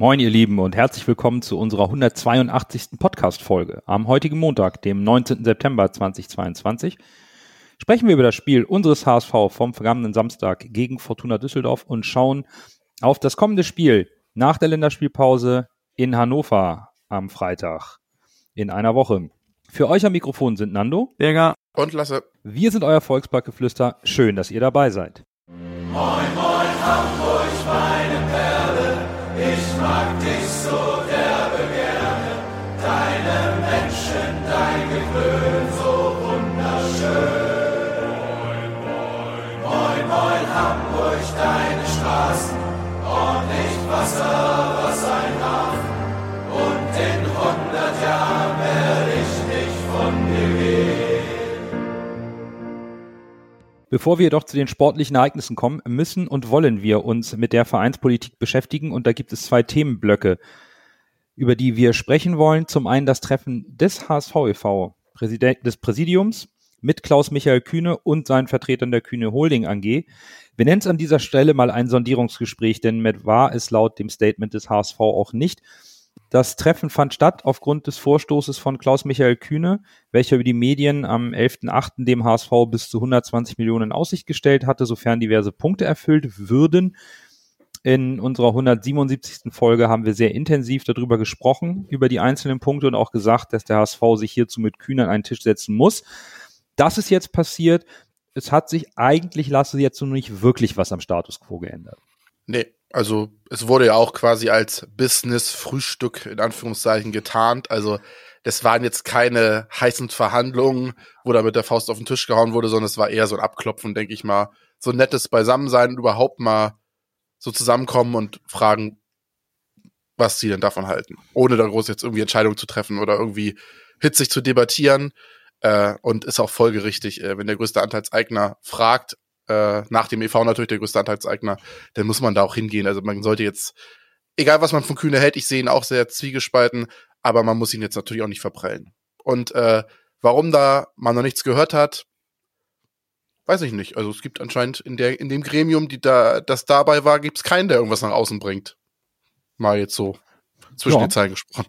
Moin, ihr Lieben, und herzlich willkommen zu unserer 182. Podcast-Folge. Am heutigen Montag, dem 19. September 2022, sprechen wir über das Spiel unseres HSV vom vergangenen Samstag gegen Fortuna Düsseldorf und schauen auf das kommende Spiel nach der Länderspielpause in Hannover am Freitag in einer Woche. Für euch am Mikrofon sind Nando, Berger und Lasse. Wir sind euer Volksparkgeflüster. Schön, dass ihr dabei seid. Moin, moin, Hamburg, meine. Mag dich so derbe gerne. Deine Menschen, dein Gewöhn so wunderschön. Moin, moin, moin, Hamburg, deine Straßen. Ordentlich Wasser, was ein Hafen. Und in hundert Jahren werde Bevor wir jedoch zu den sportlichen Ereignissen kommen, müssen und wollen wir uns mit der Vereinspolitik beschäftigen und da gibt es zwei Themenblöcke, über die wir sprechen wollen. Zum einen das Treffen des HSV e.V., des Präsidiums mit Klaus Michael Kühne und seinen Vertretern der Kühne Holding AG. Wir nennen es an dieser Stelle mal ein Sondierungsgespräch, denn mit war es laut dem Statement des HSV auch nicht. Das Treffen fand statt aufgrund des Vorstoßes von Klaus-Michael Kühne, welcher über die Medien am 11.8. dem HSV bis zu 120 Millionen in Aussicht gestellt hatte, sofern diverse Punkte erfüllt würden. In unserer 177. Folge haben wir sehr intensiv darüber gesprochen, über die einzelnen Punkte und auch gesagt, dass der HSV sich hierzu mit Kühne an einen Tisch setzen muss. Das ist jetzt passiert. Es hat sich eigentlich, lasse jetzt noch nicht wirklich was am Status quo geändert. Nee, also es wurde ja auch quasi als Business-Frühstück in Anführungszeichen getarnt. Also das waren jetzt keine heißen Verhandlungen, wo da mit der Faust auf den Tisch gehauen wurde, sondern es war eher so ein Abklopfen, denke ich mal. So ein nettes Beisammensein und überhaupt mal so zusammenkommen und fragen, was sie denn davon halten. Ohne da groß jetzt irgendwie Entscheidungen zu treffen oder irgendwie hitzig zu debattieren. Äh, und ist auch folgerichtig, äh, wenn der größte Anteilseigner fragt, äh, nach dem EV natürlich der größte Anteilseigner, dann muss man da auch hingehen. Also man sollte jetzt, egal was man von Kühne hält, ich sehe ihn auch sehr zwiegespalten, aber man muss ihn jetzt natürlich auch nicht verprellen. Und äh, warum da man noch nichts gehört hat, weiß ich nicht. Also es gibt anscheinend in der in dem Gremium, die da das dabei war, gibt es keinen, der irgendwas nach außen bringt. Mal jetzt so zwischen Ja. den Zeilen gesprochen.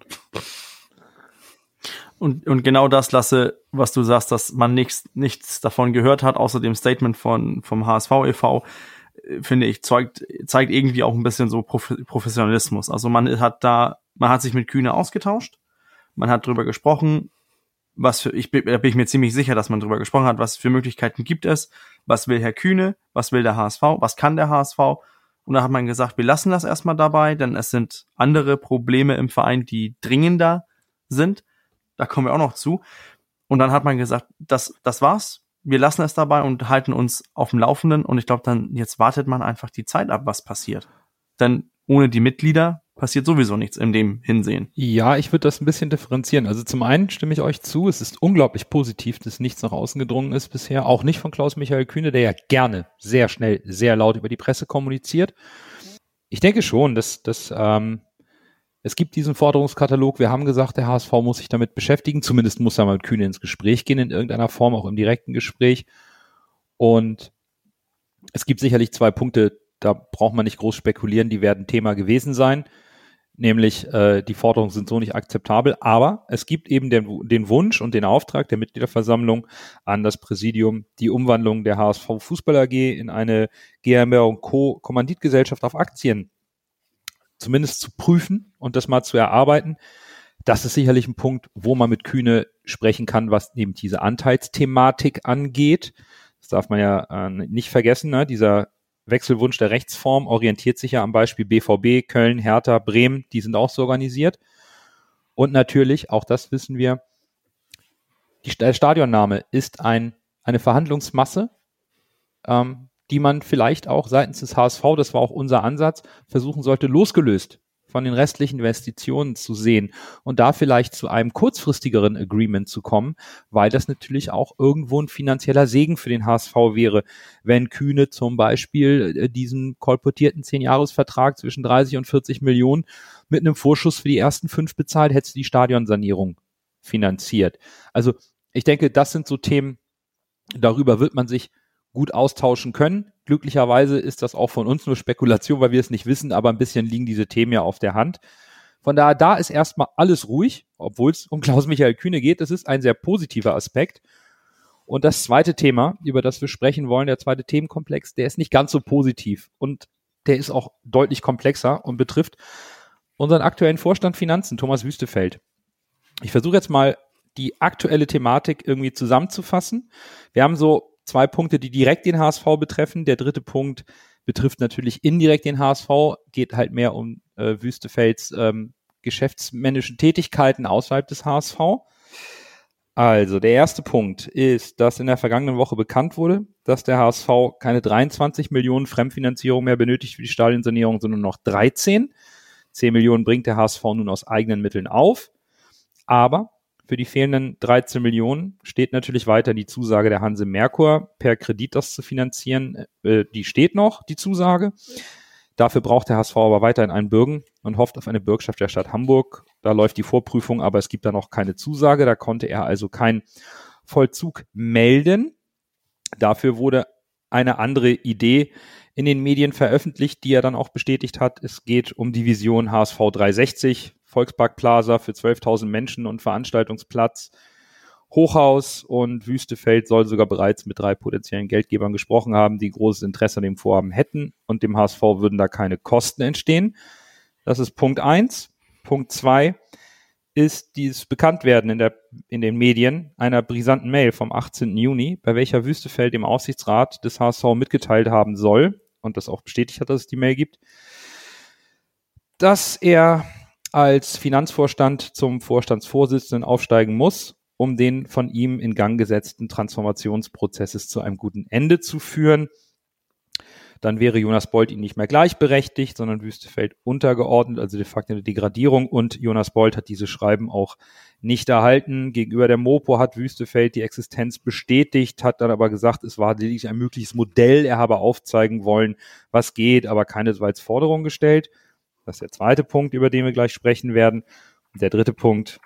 Und, und genau das lasse, was du sagst, dass man nichts, nichts davon gehört hat, außer dem Statement von, vom HSV e.V., äh, finde ich, zeigt, zeigt irgendwie auch ein bisschen so Prof Professionalismus. Also man hat da, man hat sich mit Kühne ausgetauscht, man hat drüber gesprochen, was für, ich bin, da bin ich mir ziemlich sicher, dass man drüber gesprochen hat, was für Möglichkeiten gibt es, was will Herr Kühne, was will der HSV, was kann der HSV. Und da hat man gesagt, wir lassen das erstmal dabei, denn es sind andere Probleme im Verein, die dringender sind. Da kommen wir auch noch zu. Und dann hat man gesagt, das, das war's. Wir lassen es dabei und halten uns auf dem Laufenden. Und ich glaube, dann jetzt wartet man einfach die Zeit ab, was passiert. Denn ohne die Mitglieder passiert sowieso nichts in dem Hinsehen. Ja, ich würde das ein bisschen differenzieren. Also zum einen stimme ich euch zu, es ist unglaublich positiv, dass nichts nach außen gedrungen ist bisher, auch nicht von Klaus-Michael Kühne, der ja gerne sehr schnell, sehr laut über die Presse kommuniziert. Ich denke schon, dass, dass ähm, es gibt diesen Forderungskatalog. Wir haben gesagt, der HSV muss sich damit beschäftigen. Zumindest muss er mal mit Kühne ins Gespräch gehen, in irgendeiner Form, auch im direkten Gespräch. Und es gibt sicherlich zwei Punkte, da braucht man nicht groß spekulieren, die werden Thema gewesen sein nämlich äh, die Forderungen sind so nicht akzeptabel, aber es gibt eben den, den Wunsch und den Auftrag der Mitgliederversammlung an das Präsidium, die Umwandlung der HSV Fußball AG in eine GmbH und Co. Kommanditgesellschaft auf Aktien zumindest zu prüfen und das mal zu erarbeiten. Das ist sicherlich ein Punkt, wo man mit Kühne sprechen kann, was eben diese Anteilsthematik angeht. Das darf man ja äh, nicht vergessen. Ne? Dieser Wechselwunsch der Rechtsform orientiert sich ja am Beispiel BVB, Köln, Hertha, Bremen, die sind auch so organisiert. Und natürlich, auch das wissen wir, die, der Stadionname ist ein, eine Verhandlungsmasse, ähm, die man vielleicht auch seitens des HSV, das war auch unser Ansatz, versuchen sollte, losgelöst von den restlichen Investitionen zu sehen und da vielleicht zu einem kurzfristigeren Agreement zu kommen, weil das natürlich auch irgendwo ein finanzieller Segen für den HSV wäre, wenn Kühne zum Beispiel äh, diesen kolportierten 10-Jahres-Vertrag zwischen 30 und 40 Millionen mit einem Vorschuss für die ersten fünf bezahlt, hätte die Stadionsanierung finanziert. Also ich denke, das sind so Themen, darüber wird man sich gut austauschen können. Glücklicherweise ist das auch von uns nur Spekulation, weil wir es nicht wissen, aber ein bisschen liegen diese Themen ja auf der Hand. Von daher, da ist erstmal alles ruhig, obwohl es um Klaus-Michael Kühne geht. Das ist ein sehr positiver Aspekt. Und das zweite Thema, über das wir sprechen wollen, der zweite Themenkomplex, der ist nicht ganz so positiv und der ist auch deutlich komplexer und betrifft unseren aktuellen Vorstand Finanzen, Thomas Wüstefeld. Ich versuche jetzt mal die aktuelle Thematik irgendwie zusammenzufassen. Wir haben so zwei Punkte, die direkt den HSV betreffen. Der dritte Punkt betrifft natürlich indirekt den HSV, geht halt mehr um äh, Wüstefelds ähm, geschäftsmännischen Tätigkeiten außerhalb des HSV. Also, der erste Punkt ist, dass in der vergangenen Woche bekannt wurde, dass der HSV keine 23 Millionen Fremdfinanzierung mehr benötigt für die Stadionsanierung, sondern noch 13. 10 Millionen bringt der HSV nun aus eigenen Mitteln auf. Aber für die fehlenden 13 Millionen steht natürlich weiter die Zusage der Hanse Merkur, per Kredit das zu finanzieren. Äh, die steht noch, die Zusage. Dafür braucht der HSV aber weiterhin einen Bürgen und hofft auf eine Bürgschaft der Stadt Hamburg. Da läuft die Vorprüfung, aber es gibt da noch keine Zusage. Da konnte er also keinen Vollzug melden. Dafür wurde eine andere Idee in den Medien veröffentlicht, die er dann auch bestätigt hat. Es geht um die Vision HSV 360. Volkspark Plaza für 12.000 Menschen und Veranstaltungsplatz. Hochhaus und Wüstefeld soll sogar bereits mit drei potenziellen Geldgebern gesprochen haben, die großes Interesse an dem Vorhaben hätten und dem HSV würden da keine Kosten entstehen. Das ist Punkt eins. Punkt zwei ist dieses Bekanntwerden in, der, in den Medien einer brisanten Mail vom 18. Juni, bei welcher Wüstefeld dem Aufsichtsrat des HSV mitgeteilt haben soll und das auch bestätigt hat, dass es die Mail gibt, dass er als Finanzvorstand zum Vorstandsvorsitzenden aufsteigen muss, um den von ihm in Gang gesetzten Transformationsprozesses zu einem guten Ende zu führen. Dann wäre Jonas Bold ihn nicht mehr gleichberechtigt, sondern Wüstefeld untergeordnet, also de facto eine Degradierung. Und Jonas Bold hat diese Schreiben auch nicht erhalten. Gegenüber der Mopo hat Wüstefeld die Existenz bestätigt, hat dann aber gesagt, es war lediglich ein mögliches Modell. Er habe aufzeigen wollen, was geht, aber keine so Forderung gestellt. Das ist der zweite Punkt, über den wir gleich sprechen werden. Und der dritte Punkt,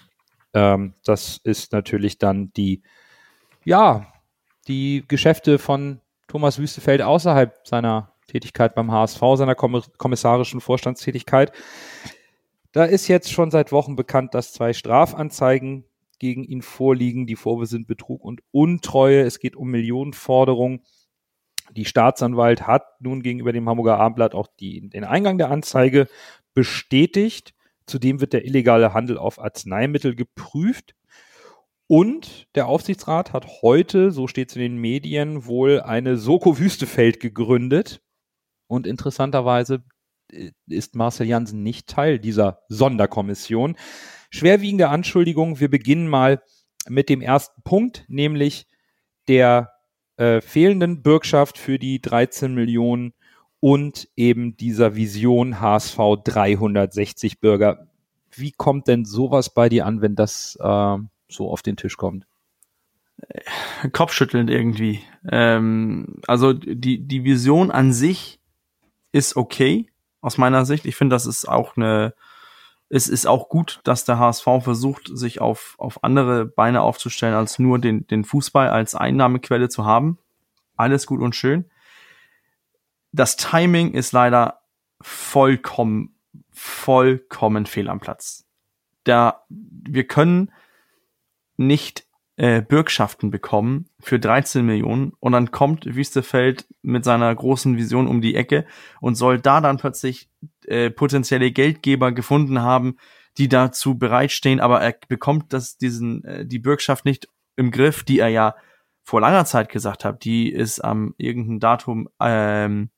ähm, das ist natürlich dann die, ja, die Geschäfte von Thomas Wüstefeld außerhalb seiner Tätigkeit beim HSV, seiner kommissarischen Vorstandstätigkeit. Da ist jetzt schon seit Wochen bekannt, dass zwei Strafanzeigen gegen ihn vorliegen. Die Vorwürfe sind Betrug und Untreue. Es geht um Millionenforderungen. Die Staatsanwalt hat nun gegenüber dem Hamburger Abendblatt auch die, den Eingang der Anzeige bestätigt. Zudem wird der illegale Handel auf Arzneimittel geprüft. Und der Aufsichtsrat hat heute, so steht es in den Medien, wohl eine Soko Wüstefeld gegründet. Und interessanterweise äh, ist Marcel Jansen nicht Teil dieser Sonderkommission. Schwerwiegende Anschuldigungen. Wir beginnen mal mit dem ersten Punkt, nämlich der äh, fehlenden Bürgschaft für die 13 Millionen und eben dieser Vision HSV 360 Bürger. Wie kommt denn sowas bei dir an, wenn das äh, so auf den Tisch kommt? Kopfschüttelnd irgendwie. Ähm, also die, die Vision an sich ist okay, aus meiner Sicht. Ich finde, das ist auch eine, es ist auch gut, dass der HSV versucht, sich auf, auf andere Beine aufzustellen, als nur den, den Fußball als Einnahmequelle zu haben. Alles gut und schön. Das Timing ist leider vollkommen, vollkommen fehl am Platz. Da, wir können nicht äh, Bürgschaften bekommen für 13 Millionen und dann kommt Wüstefeld mit seiner großen Vision um die Ecke und soll da dann plötzlich äh, potenzielle Geldgeber gefunden haben, die dazu bereitstehen, aber er bekommt das diesen äh, die Bürgschaft nicht im Griff, die er ja vor langer Zeit gesagt hat, die ist am irgendeinem Datum, ähm,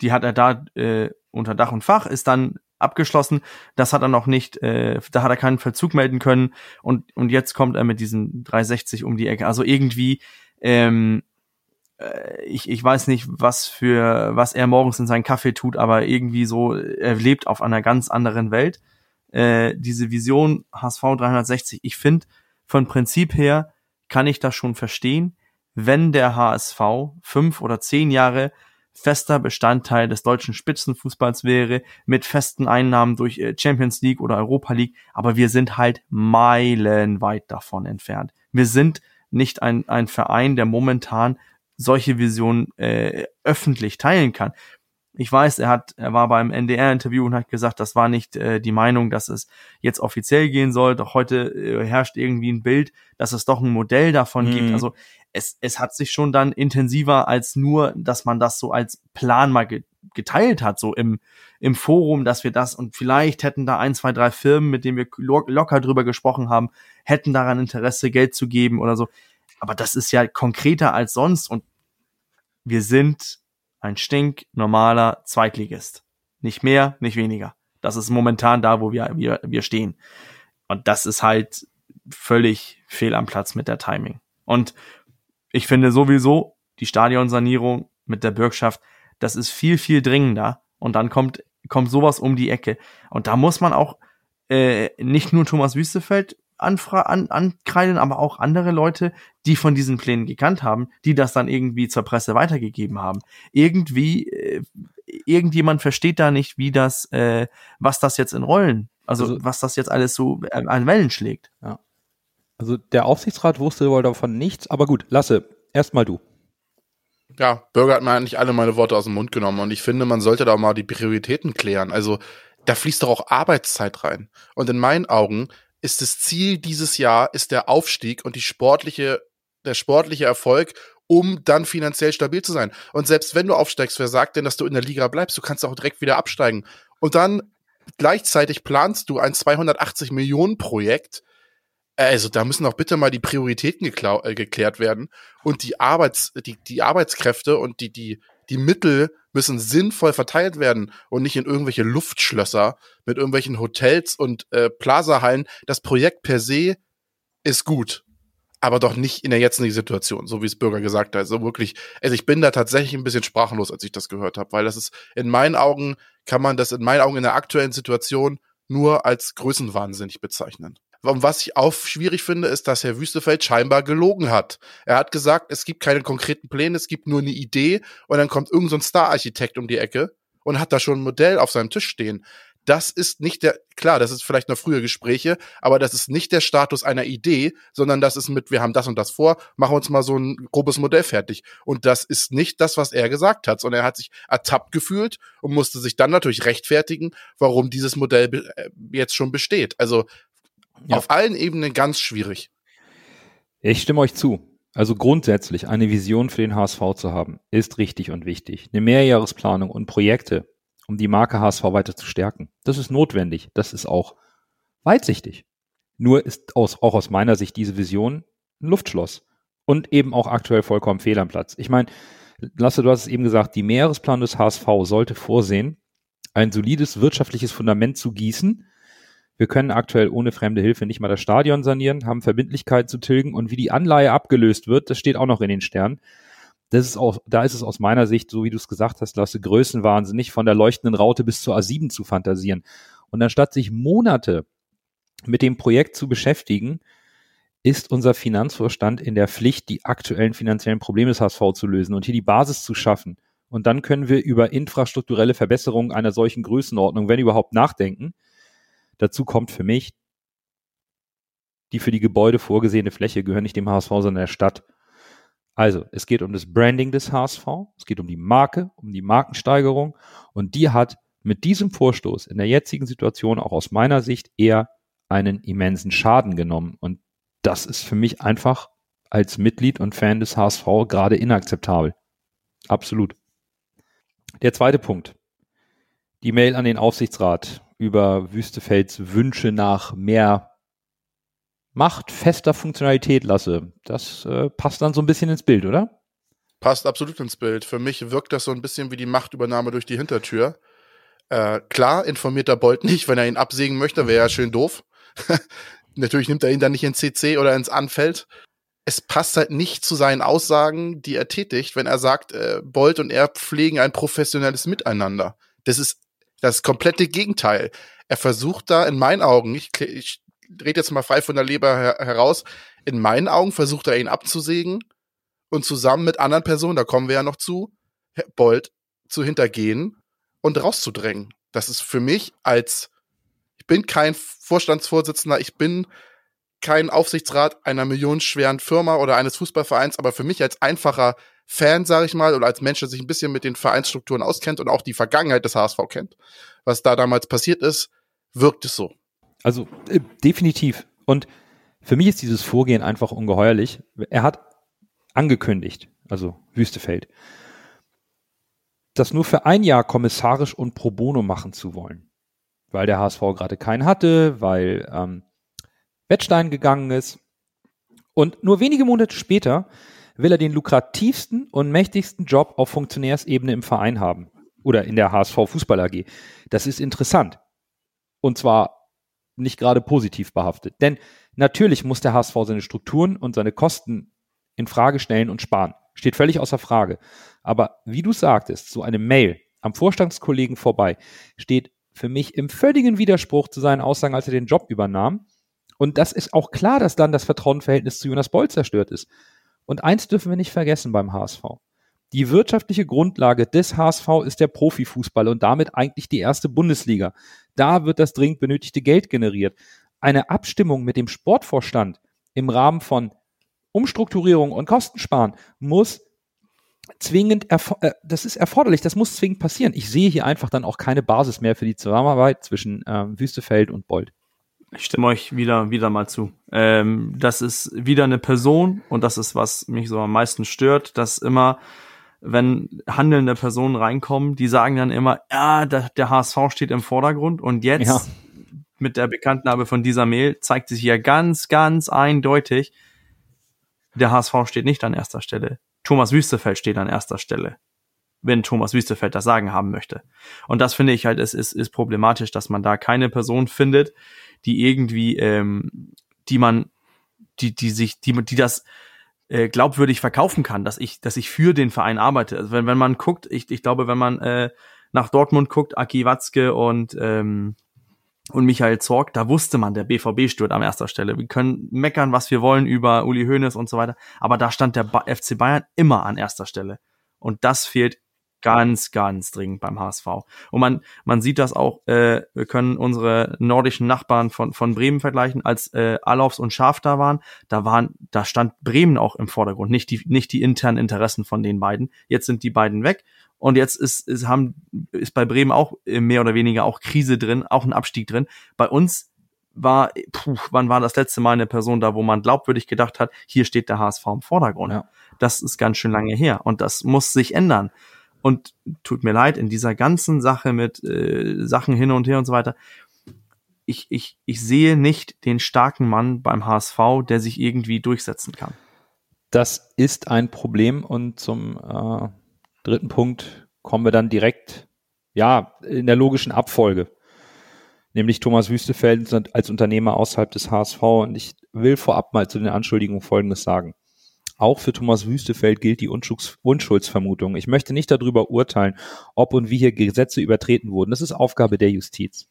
die hat er da äh, unter Dach und Fach, ist dann abgeschlossen. Das hat er noch nicht, äh, da hat er keinen Verzug melden können und, und jetzt kommt er mit diesem 360 um die Ecke. Also irgendwie, ähm, äh, ich, ich weiß nicht, was für, was er morgens in seinen Kaffee tut, aber irgendwie so, er lebt auf einer ganz anderen Welt. Äh, diese Vision HSV 360, ich finde, von Prinzip her kann ich das schon verstehen, wenn der HSV fünf oder zehn Jahre fester Bestandteil des deutschen Spitzenfußballs wäre, mit festen Einnahmen durch äh, Champions League oder Europa League, aber wir sind halt meilenweit davon entfernt. Wir sind nicht ein, ein Verein, der momentan solche Visionen äh, öffentlich teilen kann. Ich weiß, er hat, er war beim NDR-Interview und hat gesagt, das war nicht äh, die Meinung, dass es jetzt offiziell gehen soll. Doch heute äh, herrscht irgendwie ein Bild, dass es doch ein Modell davon mhm. gibt. Also es, es hat sich schon dann intensiver als nur, dass man das so als Plan mal ge geteilt hat, so im, im Forum, dass wir das und vielleicht hätten da ein, zwei, drei Firmen, mit denen wir lo locker drüber gesprochen haben, hätten daran Interesse, Geld zu geben oder so. Aber das ist ja konkreter als sonst und wir sind ein stinknormaler Zweitligist. Nicht mehr, nicht weniger. Das ist momentan da, wo wir, wir, wir stehen. Und das ist halt völlig fehl am Platz mit der Timing. Und ich finde sowieso die Stadionsanierung mit der Bürgschaft, das ist viel, viel dringender. Und dann kommt, kommt sowas um die Ecke. Und da muss man auch äh, nicht nur Thomas Wüstefeld anfra an, ankreiden, aber auch andere Leute, die von diesen Plänen gekannt haben, die das dann irgendwie zur Presse weitergegeben haben. Irgendwie, äh, irgendjemand versteht da nicht, wie das, äh, was das jetzt in Rollen, also, also was das jetzt alles so äh, an Wellen schlägt. Ja. Also der Aufsichtsrat wusste wohl davon nichts, aber gut, Lasse, erstmal du. Ja, Bürger hat mir eigentlich alle meine Worte aus dem Mund genommen und ich finde, man sollte da mal die Prioritäten klären. Also da fließt doch auch Arbeitszeit rein. Und in meinen Augen ist das Ziel dieses Jahr ist der Aufstieg und die sportliche, der sportliche Erfolg, um dann finanziell stabil zu sein. Und selbst wenn du aufsteigst, wer sagt denn, dass du in der Liga bleibst? Du kannst auch direkt wieder absteigen. Und dann gleichzeitig planst du ein 280 Millionen Projekt, also da müssen auch bitte mal die Prioritäten äh, geklärt werden und die Arbeits die, die Arbeitskräfte und die die die Mittel müssen sinnvoll verteilt werden und nicht in irgendwelche Luftschlösser mit irgendwelchen Hotels und äh, Plazahallen. Das Projekt per se ist gut, aber doch nicht in der jetzigen Situation, so wie es Bürger gesagt hat. Also wirklich, also ich bin da tatsächlich ein bisschen sprachlos, als ich das gehört habe, weil das ist in meinen Augen kann man das in meinen Augen in der aktuellen Situation nur als größenwahnsinnig bezeichnen. Was ich auch schwierig finde, ist, dass Herr Wüstefeld scheinbar gelogen hat. Er hat gesagt, es gibt keine konkreten Pläne, es gibt nur eine Idee und dann kommt irgendein so Star-Architekt um die Ecke und hat da schon ein Modell auf seinem Tisch stehen. Das ist nicht der, klar, das ist vielleicht noch frühe Gespräche, aber das ist nicht der Status einer Idee, sondern das ist mit, wir haben das und das vor, machen uns mal so ein grobes Modell fertig. Und das ist nicht das, was er gesagt hat, sondern er hat sich ertappt gefühlt und musste sich dann natürlich rechtfertigen, warum dieses Modell äh, jetzt schon besteht. Also ja. Auf allen Ebenen ganz schwierig. Ich stimme euch zu. Also grundsätzlich eine Vision für den HSV zu haben, ist richtig und wichtig. Eine Mehrjahresplanung und Projekte, um die Marke HSV weiter zu stärken. Das ist notwendig. Das ist auch weitsichtig. Nur ist aus, auch aus meiner Sicht diese Vision ein Luftschloss und eben auch aktuell vollkommen fehl am Platz. Ich meine, Lasse, du hast es eben gesagt, die Mehresplan des HSV sollte vorsehen, ein solides wirtschaftliches Fundament zu gießen, wir können aktuell ohne fremde Hilfe nicht mal das Stadion sanieren, haben Verbindlichkeiten zu tilgen und wie die Anleihe abgelöst wird, das steht auch noch in den Sternen. Das ist auch, da ist es aus meiner Sicht, so wie du es gesagt hast, Lasse, größenwahnsinnig, von der leuchtenden Raute bis zur A7 zu fantasieren. Und anstatt sich Monate mit dem Projekt zu beschäftigen, ist unser Finanzvorstand in der Pflicht, die aktuellen finanziellen Probleme des HSV zu lösen und hier die Basis zu schaffen. Und dann können wir über infrastrukturelle Verbesserungen einer solchen Größenordnung, wenn überhaupt, nachdenken. Dazu kommt für mich, die für die Gebäude vorgesehene Fläche gehört nicht dem HSV, sondern der Stadt. Also, es geht um das Branding des HSV, es geht um die Marke, um die Markensteigerung und die hat mit diesem Vorstoß in der jetzigen Situation auch aus meiner Sicht eher einen immensen Schaden genommen und das ist für mich einfach als Mitglied und Fan des HSV gerade inakzeptabel. Absolut. Der zweite Punkt. Die Mail an den Aufsichtsrat über Wüstefelds Wünsche nach mehr Macht, fester Funktionalität lasse. Das äh, passt dann so ein bisschen ins Bild, oder? Passt absolut ins Bild. Für mich wirkt das so ein bisschen wie die Machtübernahme durch die Hintertür. Äh, klar, informiert der Bolt nicht, wenn er ihn absägen möchte, wäre ja schön doof. Natürlich nimmt er ihn dann nicht ins CC oder ins Anfeld. Es passt halt nicht zu seinen Aussagen, die er tätigt, wenn er sagt, äh, Bolt und er pflegen ein professionelles Miteinander. Das ist das komplette Gegenteil. Er versucht da in meinen Augen, ich, ich rede jetzt mal frei von der Leber her heraus, in meinen Augen versucht er ihn abzusägen und zusammen mit anderen Personen, da kommen wir ja noch zu, Bolt zu hintergehen und rauszudrängen. Das ist für mich als, ich bin kein Vorstandsvorsitzender, ich bin kein Aufsichtsrat einer millionenschweren Firma oder eines Fußballvereins, aber für mich als einfacher Fan, sage ich mal, oder als Mensch, der sich ein bisschen mit den Vereinsstrukturen auskennt und auch die Vergangenheit des HSV kennt, was da damals passiert ist, wirkt es so. Also äh, definitiv. Und für mich ist dieses Vorgehen einfach ungeheuerlich. Er hat angekündigt, also Wüstefeld, das nur für ein Jahr kommissarisch und pro bono machen zu wollen. Weil der HSV gerade keinen hatte, weil ähm, Wettstein gegangen ist. Und nur wenige Monate später will er den lukrativsten und mächtigsten Job auf Funktionärsebene im Verein haben. Oder in der HSV Fußball AG. Das ist interessant. Und zwar nicht gerade positiv behaftet. Denn natürlich muss der HSV seine Strukturen und seine Kosten in Frage stellen und sparen. Steht völlig außer Frage. Aber wie du sagtest, so eine Mail am Vorstandskollegen vorbei steht für mich im völligen Widerspruch zu seinen Aussagen, als er den Job übernahm. Und das ist auch klar, dass dann das Vertrauensverhältnis zu Jonas Boll zerstört ist. Und eins dürfen wir nicht vergessen beim HSV. Die wirtschaftliche Grundlage des HSV ist der Profifußball und damit eigentlich die erste Bundesliga. Da wird das dringend benötigte Geld generiert. Eine Abstimmung mit dem Sportvorstand im Rahmen von Umstrukturierung und Kostensparen muss zwingend, äh, das ist erforderlich, das muss zwingend passieren. Ich sehe hier einfach dann auch keine Basis mehr für die Zusammenarbeit zwischen ähm, Wüstefeld und Bold. Ich stimme euch wieder, wieder mal zu. Ähm, das ist wieder eine Person und das ist, was mich so am meisten stört, dass immer, wenn handelnde Personen reinkommen, die sagen dann immer, ja, der, der HSV steht im Vordergrund und jetzt ja. mit der Bekanntnahme von dieser Mail zeigt sich ja ganz, ganz eindeutig, der HSV steht nicht an erster Stelle. Thomas Wüstefeld steht an erster Stelle, wenn Thomas Wüstefeld das Sagen haben möchte. Und das finde ich halt, es ist, ist problematisch, dass man da keine Person findet, die irgendwie, ähm, die man, die, die sich, die, die das äh, glaubwürdig verkaufen kann, dass ich, dass ich für den Verein arbeite. Also wenn, wenn man guckt, ich, ich glaube, wenn man äh, nach Dortmund guckt, Aki Watzke und ähm, und Michael Zorg, da wusste man, der BVB stört an erster Stelle. Wir können meckern, was wir wollen über Uli Hoeneß und so weiter, aber da stand der FC Bayern immer an erster Stelle. Und das fehlt ganz, ganz dringend beim HSV. Und man, man sieht das auch, äh, wir können unsere nordischen Nachbarn von, von Bremen vergleichen, als äh, Alofs und Schaf da waren, da waren, da stand Bremen auch im Vordergrund, nicht die, nicht die internen Interessen von den beiden. Jetzt sind die beiden weg und jetzt ist, ist, haben, ist bei Bremen auch mehr oder weniger auch Krise drin, auch ein Abstieg drin. Bei uns war, puh, wann war das letzte Mal eine Person da, wo man glaubwürdig gedacht hat, hier steht der HSV im Vordergrund. Ja. Das ist ganz schön lange her und das muss sich ändern. Und tut mir leid, in dieser ganzen Sache mit äh, Sachen hin und her und so weiter, ich, ich, ich sehe nicht den starken Mann beim HSV, der sich irgendwie durchsetzen kann. Das ist ein Problem und zum äh, dritten Punkt kommen wir dann direkt, ja, in der logischen Abfolge. Nämlich Thomas Wüstefeld als Unternehmer außerhalb des HSV. Und ich will vorab mal zu den Anschuldigungen Folgendes sagen. Auch für Thomas Wüstefeld gilt die Unschuldsvermutung. Ich möchte nicht darüber urteilen, ob und wie hier Gesetze übertreten wurden. Das ist Aufgabe der Justiz.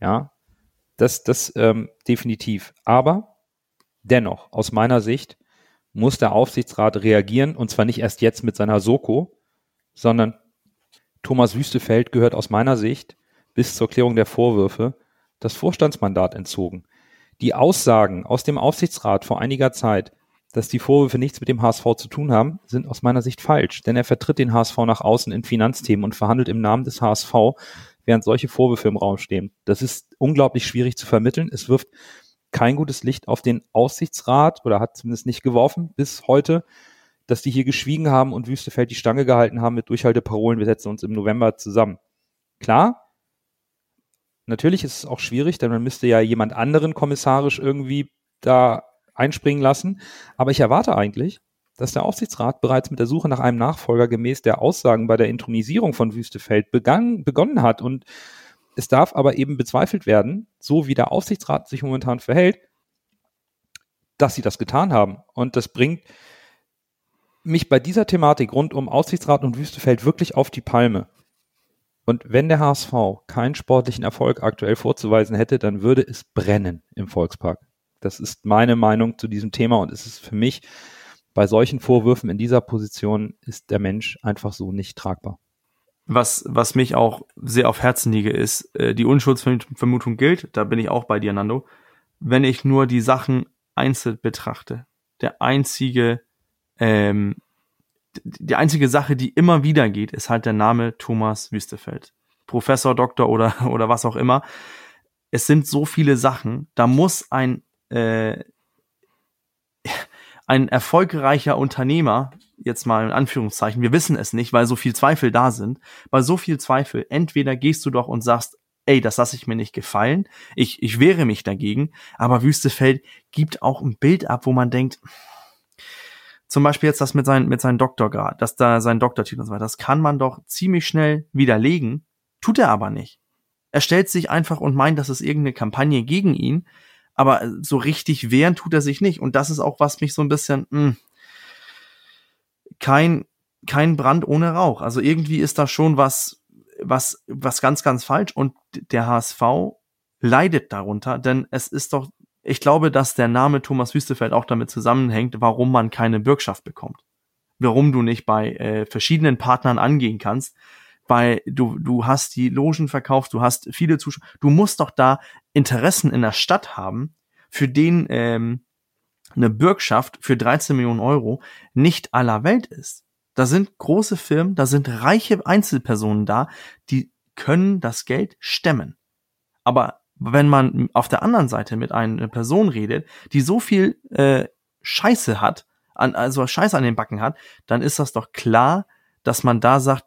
Ja, das, das ähm, definitiv. Aber dennoch, aus meiner Sicht, muss der Aufsichtsrat reagieren und zwar nicht erst jetzt mit seiner Soko, sondern Thomas Wüstefeld gehört aus meiner Sicht bis zur Klärung der Vorwürfe das Vorstandsmandat entzogen. Die Aussagen aus dem Aufsichtsrat vor einiger Zeit, dass die Vorwürfe nichts mit dem HSV zu tun haben, sind aus meiner Sicht falsch, denn er vertritt den HSV nach außen in Finanzthemen und verhandelt im Namen des HSV, während solche Vorwürfe im Raum stehen. Das ist unglaublich schwierig zu vermitteln. Es wirft kein gutes Licht auf den Aufsichtsrat oder hat zumindest nicht geworfen bis heute dass die hier geschwiegen haben und Wüstefeld die Stange gehalten haben mit Durchhalteparolen, wir setzen uns im November zusammen. Klar, natürlich ist es auch schwierig, denn man müsste ja jemand anderen kommissarisch irgendwie da einspringen lassen. Aber ich erwarte eigentlich, dass der Aufsichtsrat bereits mit der Suche nach einem Nachfolger gemäß der Aussagen bei der Intronisierung von Wüstefeld begann, begonnen hat. Und es darf aber eben bezweifelt werden, so wie der Aufsichtsrat sich momentan verhält, dass sie das getan haben. Und das bringt mich bei dieser Thematik rund um Aussichtsrat und Wüstefeld wirklich auf die Palme. Und wenn der HSV keinen sportlichen Erfolg aktuell vorzuweisen hätte, dann würde es brennen im Volkspark. Das ist meine Meinung zu diesem Thema und es ist für mich bei solchen Vorwürfen in dieser Position ist der Mensch einfach so nicht tragbar. Was, was mich auch sehr auf Herzen liege, ist, äh, die Unschuldsvermutung gilt, da bin ich auch bei dir, Nando, wenn ich nur die Sachen einzeln betrachte. Der einzige ähm, die einzige Sache, die immer wieder geht, ist halt der Name Thomas Wüstefeld. Professor, Doktor oder, oder was auch immer. Es sind so viele Sachen, da muss ein, äh, ein erfolgreicher Unternehmer, jetzt mal in Anführungszeichen, wir wissen es nicht, weil so viel Zweifel da sind, bei so viel Zweifel, entweder gehst du doch und sagst, ey, das lasse ich mir nicht gefallen, ich, ich wehre mich dagegen, aber Wüstefeld gibt auch ein Bild ab, wo man denkt, zum Beispiel jetzt das mit, seinem mit seinem Doktorgrad, dass da sein Doktortitel und so weiter, das kann man doch ziemlich schnell widerlegen, tut er aber nicht. Er stellt sich einfach und meint, das ist irgendeine Kampagne gegen ihn, aber so richtig wehren tut er sich nicht. Und das ist auch, was mich so ein bisschen, mh, hm, kein, kein Brand ohne Rauch. Also irgendwie ist da schon was, was, was ganz, ganz falsch und der HSV leidet darunter, denn es ist doch ich glaube, dass der Name Thomas Wüstefeld auch damit zusammenhängt, warum man keine Bürgschaft bekommt. Warum du nicht bei äh, verschiedenen Partnern angehen kannst, weil du, du hast die Logen verkauft, du hast viele Zuschauer, du musst doch da Interessen in der Stadt haben, für den ähm, eine Bürgschaft für 13 Millionen Euro nicht aller Welt ist. Da sind große Firmen, da sind reiche Einzelpersonen da, die können das Geld stemmen. Aber wenn man auf der anderen Seite mit einer Person redet, die so viel äh, Scheiße hat, an, also Scheiße an den Backen hat, dann ist das doch klar, dass man da sagt,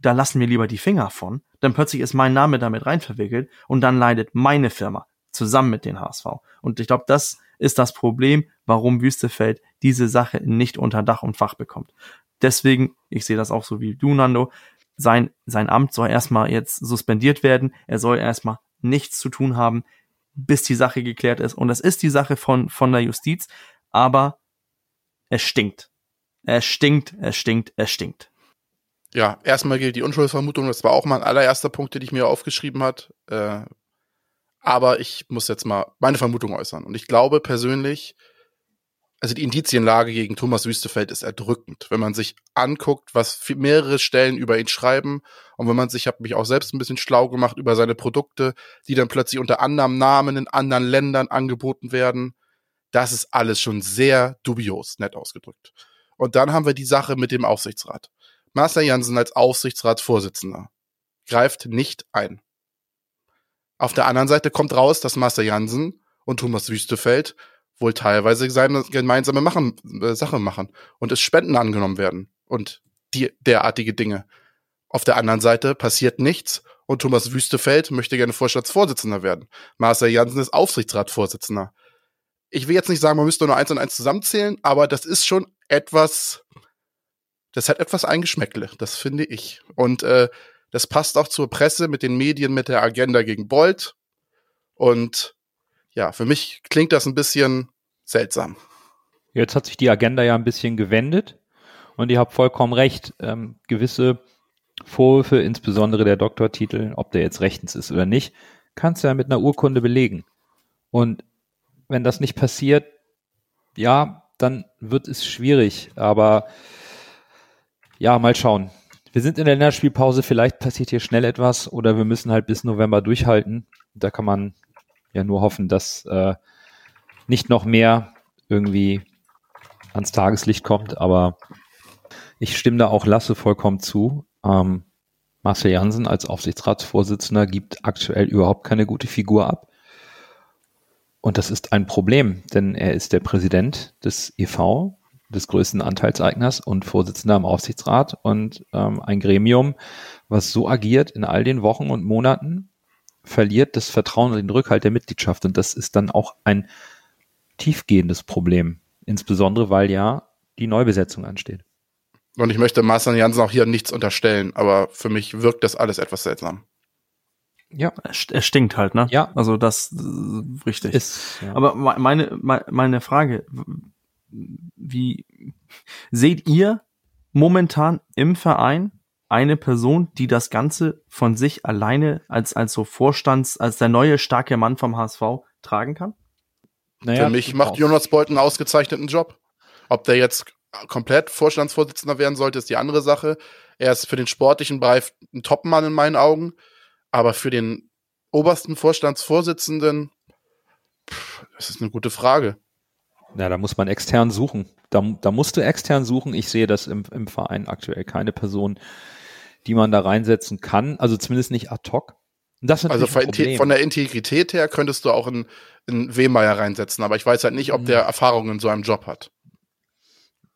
da lassen wir lieber die Finger von. Dann plötzlich ist mein Name damit rein verwickelt und dann leidet meine Firma zusammen mit den HSV. Und ich glaube, das ist das Problem, warum Wüstefeld diese Sache nicht unter Dach und Fach bekommt. Deswegen, ich sehe das auch so wie du, Nando, sein, sein Amt soll erstmal jetzt suspendiert werden. Er soll erstmal nichts zu tun haben, bis die Sache geklärt ist. Und das ist die Sache von, von der Justiz, aber es stinkt. Es stinkt, es stinkt, es stinkt. Ja, erstmal gilt die Unschuldsvermutung, das war auch mein allererster Punkt, den ich mir aufgeschrieben hat. Äh, aber ich muss jetzt mal meine Vermutung äußern. Und ich glaube persönlich, also die Indizienlage gegen Thomas Wüstefeld ist erdrückend, wenn man sich anguckt, was mehrere Stellen über ihn schreiben und wenn man sich, ich habe mich auch selbst ein bisschen schlau gemacht über seine Produkte, die dann plötzlich unter anderem Namen in anderen Ländern angeboten werden. Das ist alles schon sehr dubios, nett ausgedrückt. Und dann haben wir die Sache mit dem Aufsichtsrat. Marcel Jansen als Aufsichtsratsvorsitzender greift nicht ein. Auf der anderen Seite kommt raus, dass Marcel Jansen und Thomas Wüstefeld wohl teilweise gemeinsame machen, äh, Sache machen und es Spenden angenommen werden und die derartige Dinge. Auf der anderen Seite passiert nichts und Thomas Wüstefeld möchte gerne Vorstandsvorsitzender werden. Marcel Janssen ist Aufsichtsratsvorsitzender. Ich will jetzt nicht sagen, man müsste nur eins und eins zusammenzählen, aber das ist schon etwas, das hat etwas Eingeschmäckle, das finde ich. Und äh, das passt auch zur Presse mit den Medien, mit der Agenda gegen Bolt. Und ja, für mich klingt das ein bisschen seltsam. Jetzt hat sich die Agenda ja ein bisschen gewendet und ihr habt vollkommen recht. Ähm, gewisse Vorwürfe, insbesondere der Doktortitel, ob der jetzt rechtens ist oder nicht, kannst du ja mit einer Urkunde belegen. Und wenn das nicht passiert, ja, dann wird es schwierig. Aber ja, mal schauen. Wir sind in der Länderspielpause, vielleicht passiert hier schnell etwas oder wir müssen halt bis November durchhalten. Da kann man ja nur hoffen, dass äh, nicht noch mehr irgendwie ans Tageslicht kommt, aber ich stimme da auch Lasse vollkommen zu. Ähm, Marcel Jansen als Aufsichtsratsvorsitzender gibt aktuell überhaupt keine gute Figur ab. Und das ist ein Problem, denn er ist der Präsident des EV, des größten Anteilseigners und Vorsitzender im Aufsichtsrat und ähm, ein Gremium, was so agiert in all den Wochen und Monaten, verliert das Vertrauen und den Rückhalt der Mitgliedschaft. Und das ist dann auch ein tiefgehendes Problem. Insbesondere, weil ja die Neubesetzung ansteht. Und ich möchte Marcel Jansen auch hier nichts unterstellen, aber für mich wirkt das alles etwas seltsam. Ja. Er stinkt halt, ne? Ja. Also das äh, richtig. Ist, ja. Aber meine, meine Frage, wie seht ihr momentan im Verein eine Person, die das Ganze von sich alleine als, als so Vorstands, als der neue starke Mann vom HSV tragen kann? Naja, Für mich macht Jonas Bolt einen ausgezeichneten Job. Ob der jetzt komplett Vorstandsvorsitzender werden sollte, ist die andere Sache. Er ist für den sportlichen Bereich ein Topmann in meinen Augen. Aber für den obersten Vorstandsvorsitzenden, pff, das ist eine gute Frage. Ja, da muss man extern suchen. Da, da musst du extern suchen. Ich sehe das im, im Verein aktuell keine Person, die man da reinsetzen kann. Also zumindest nicht ad hoc. Das also von, von, der Integrität her könntest du auch einen, einen Wehmeier reinsetzen, aber ich weiß halt nicht, ob der mhm. Erfahrung in so einem Job hat.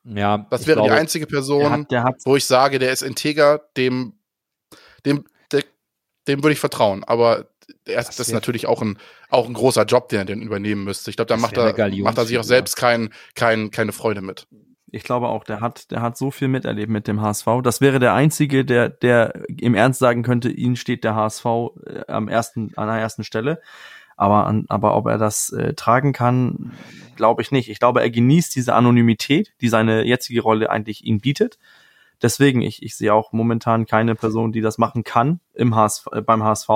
Ja, das wäre glaube, die einzige Person, der hat, der hat, wo ich sage, der ist integer, dem, dem, der, dem würde ich vertrauen. Aber er, das, das ist natürlich auch ein, auch ein großer Job, den er den übernehmen müsste. Ich glaube, da macht er, macht er sich auch selbst kein, kein, keine Freude mit. Ich glaube auch, der hat, der hat so viel miterlebt mit dem HSV. Das wäre der einzige, der, der im Ernst sagen könnte, ihn steht der HSV äh, am ersten, an der ersten Stelle. Aber, an, aber ob er das äh, tragen kann, glaube ich nicht. Ich glaube, er genießt diese Anonymität, die seine jetzige Rolle eigentlich ihm bietet. Deswegen, ich, ich sehe auch momentan keine Person, die das machen kann im HSV, äh, beim HSV.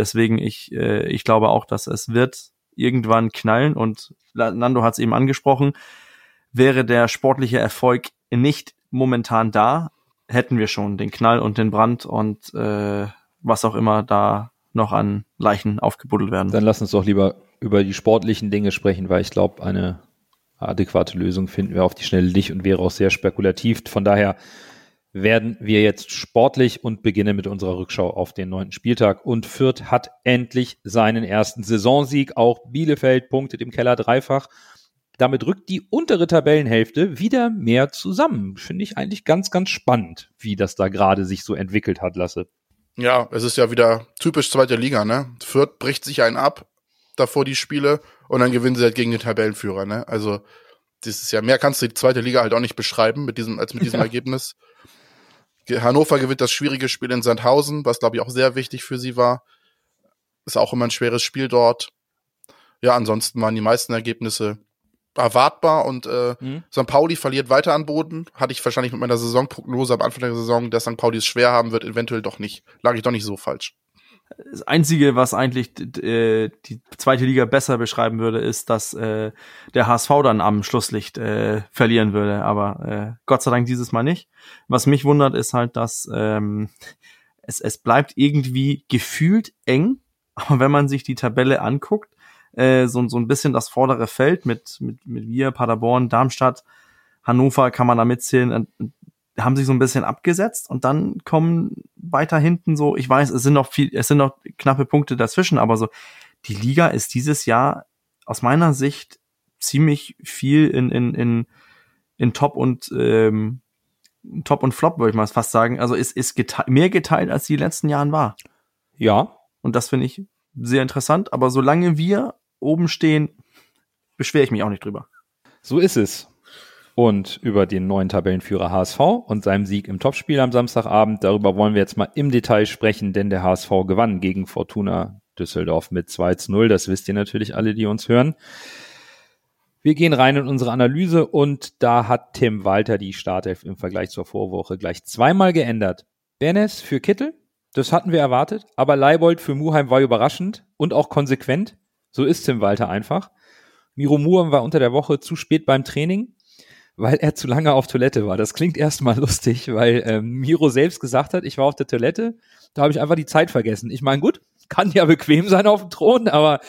Deswegen, ich, äh, ich glaube auch, dass es wird irgendwann knallen und Nando hat es eben angesprochen, wäre der sportliche Erfolg nicht momentan da, hätten wir schon den Knall und den Brand und äh, was auch immer da noch an Leichen aufgebuddelt werden. Dann lass uns doch lieber über die sportlichen Dinge sprechen, weil ich glaube, eine adäquate Lösung finden wir auf die Schnelle nicht und wäre auch sehr spekulativ. Von daher werden wir jetzt sportlich und beginnen mit unserer Rückschau auf den neunten Spieltag. Und Fürth hat endlich seinen ersten Saisonsieg. Auch Bielefeld punktet im Keller dreifach. Damit rückt die untere Tabellenhälfte wieder mehr zusammen. Finde ich eigentlich ganz, ganz spannend, wie das da gerade sich so entwickelt hat, Lasse. Ja, es ist ja wieder typisch zweite Liga, ne? Fürth bricht sich einen ab, davor die Spiele, und dann gewinnen sie halt gegen den Tabellenführer, ne? Also, das ist ja, mehr kannst du die zweite Liga halt auch nicht beschreiben mit diesem, als mit diesem ja. Ergebnis. Hannover gewinnt das schwierige Spiel in Sandhausen, was glaube ich auch sehr wichtig für sie war. Ist auch immer ein schweres Spiel dort. Ja, ansonsten waren die meisten Ergebnisse erwartbar und äh, mhm. St. Pauli verliert weiter an Boden. Hatte ich wahrscheinlich mit meiner Saisonprognose am Anfang der Saison, dass St. Pauli es schwer haben wird, eventuell doch nicht. Lag ich doch nicht so falsch. Das Einzige, was eigentlich äh, die zweite Liga besser beschreiben würde, ist, dass äh, der HSV dann am Schlusslicht äh, verlieren würde. Aber äh, Gott sei Dank dieses Mal nicht. Was mich wundert, ist halt, dass ähm, es, es bleibt irgendwie gefühlt eng. Aber wenn man sich die Tabelle anguckt, äh, so, so ein bisschen das vordere Feld mit, mit, mit wir, Paderborn, Darmstadt, Hannover kann man da mitzählen, äh, haben sich so ein bisschen abgesetzt und dann kommen weiter hinten so, ich weiß, es sind noch viel, es sind noch knappe Punkte dazwischen, aber so, die Liga ist dieses Jahr aus meiner Sicht ziemlich viel in, in, in, in Top und ähm, Top und Flop, würde ich mal fast sagen. Also es ist gete mehr geteilt, als die letzten Jahren war. Ja. Und das finde ich sehr interessant. Aber solange wir oben stehen, beschwere ich mich auch nicht drüber. So ist es. Und über den neuen Tabellenführer HSV und seinem Sieg im Topspiel am Samstagabend, darüber wollen wir jetzt mal im Detail sprechen, denn der HSV gewann gegen Fortuna Düsseldorf mit 2 zu 0. Das wisst ihr natürlich alle, die uns hören. Wir gehen rein in unsere Analyse und da hat Tim Walter die Startelf im Vergleich zur Vorwoche gleich zweimal geändert. Bernes für Kittel, das hatten wir erwartet, aber Leibold für Muheim war überraschend und auch konsequent. So ist Tim Walter einfach. Miro Muam war unter der Woche zu spät beim Training, weil er zu lange auf Toilette war. Das klingt erstmal lustig, weil ähm, Miro selbst gesagt hat, ich war auf der Toilette, da habe ich einfach die Zeit vergessen. Ich meine, gut, kann ja bequem sein auf dem Thron, aber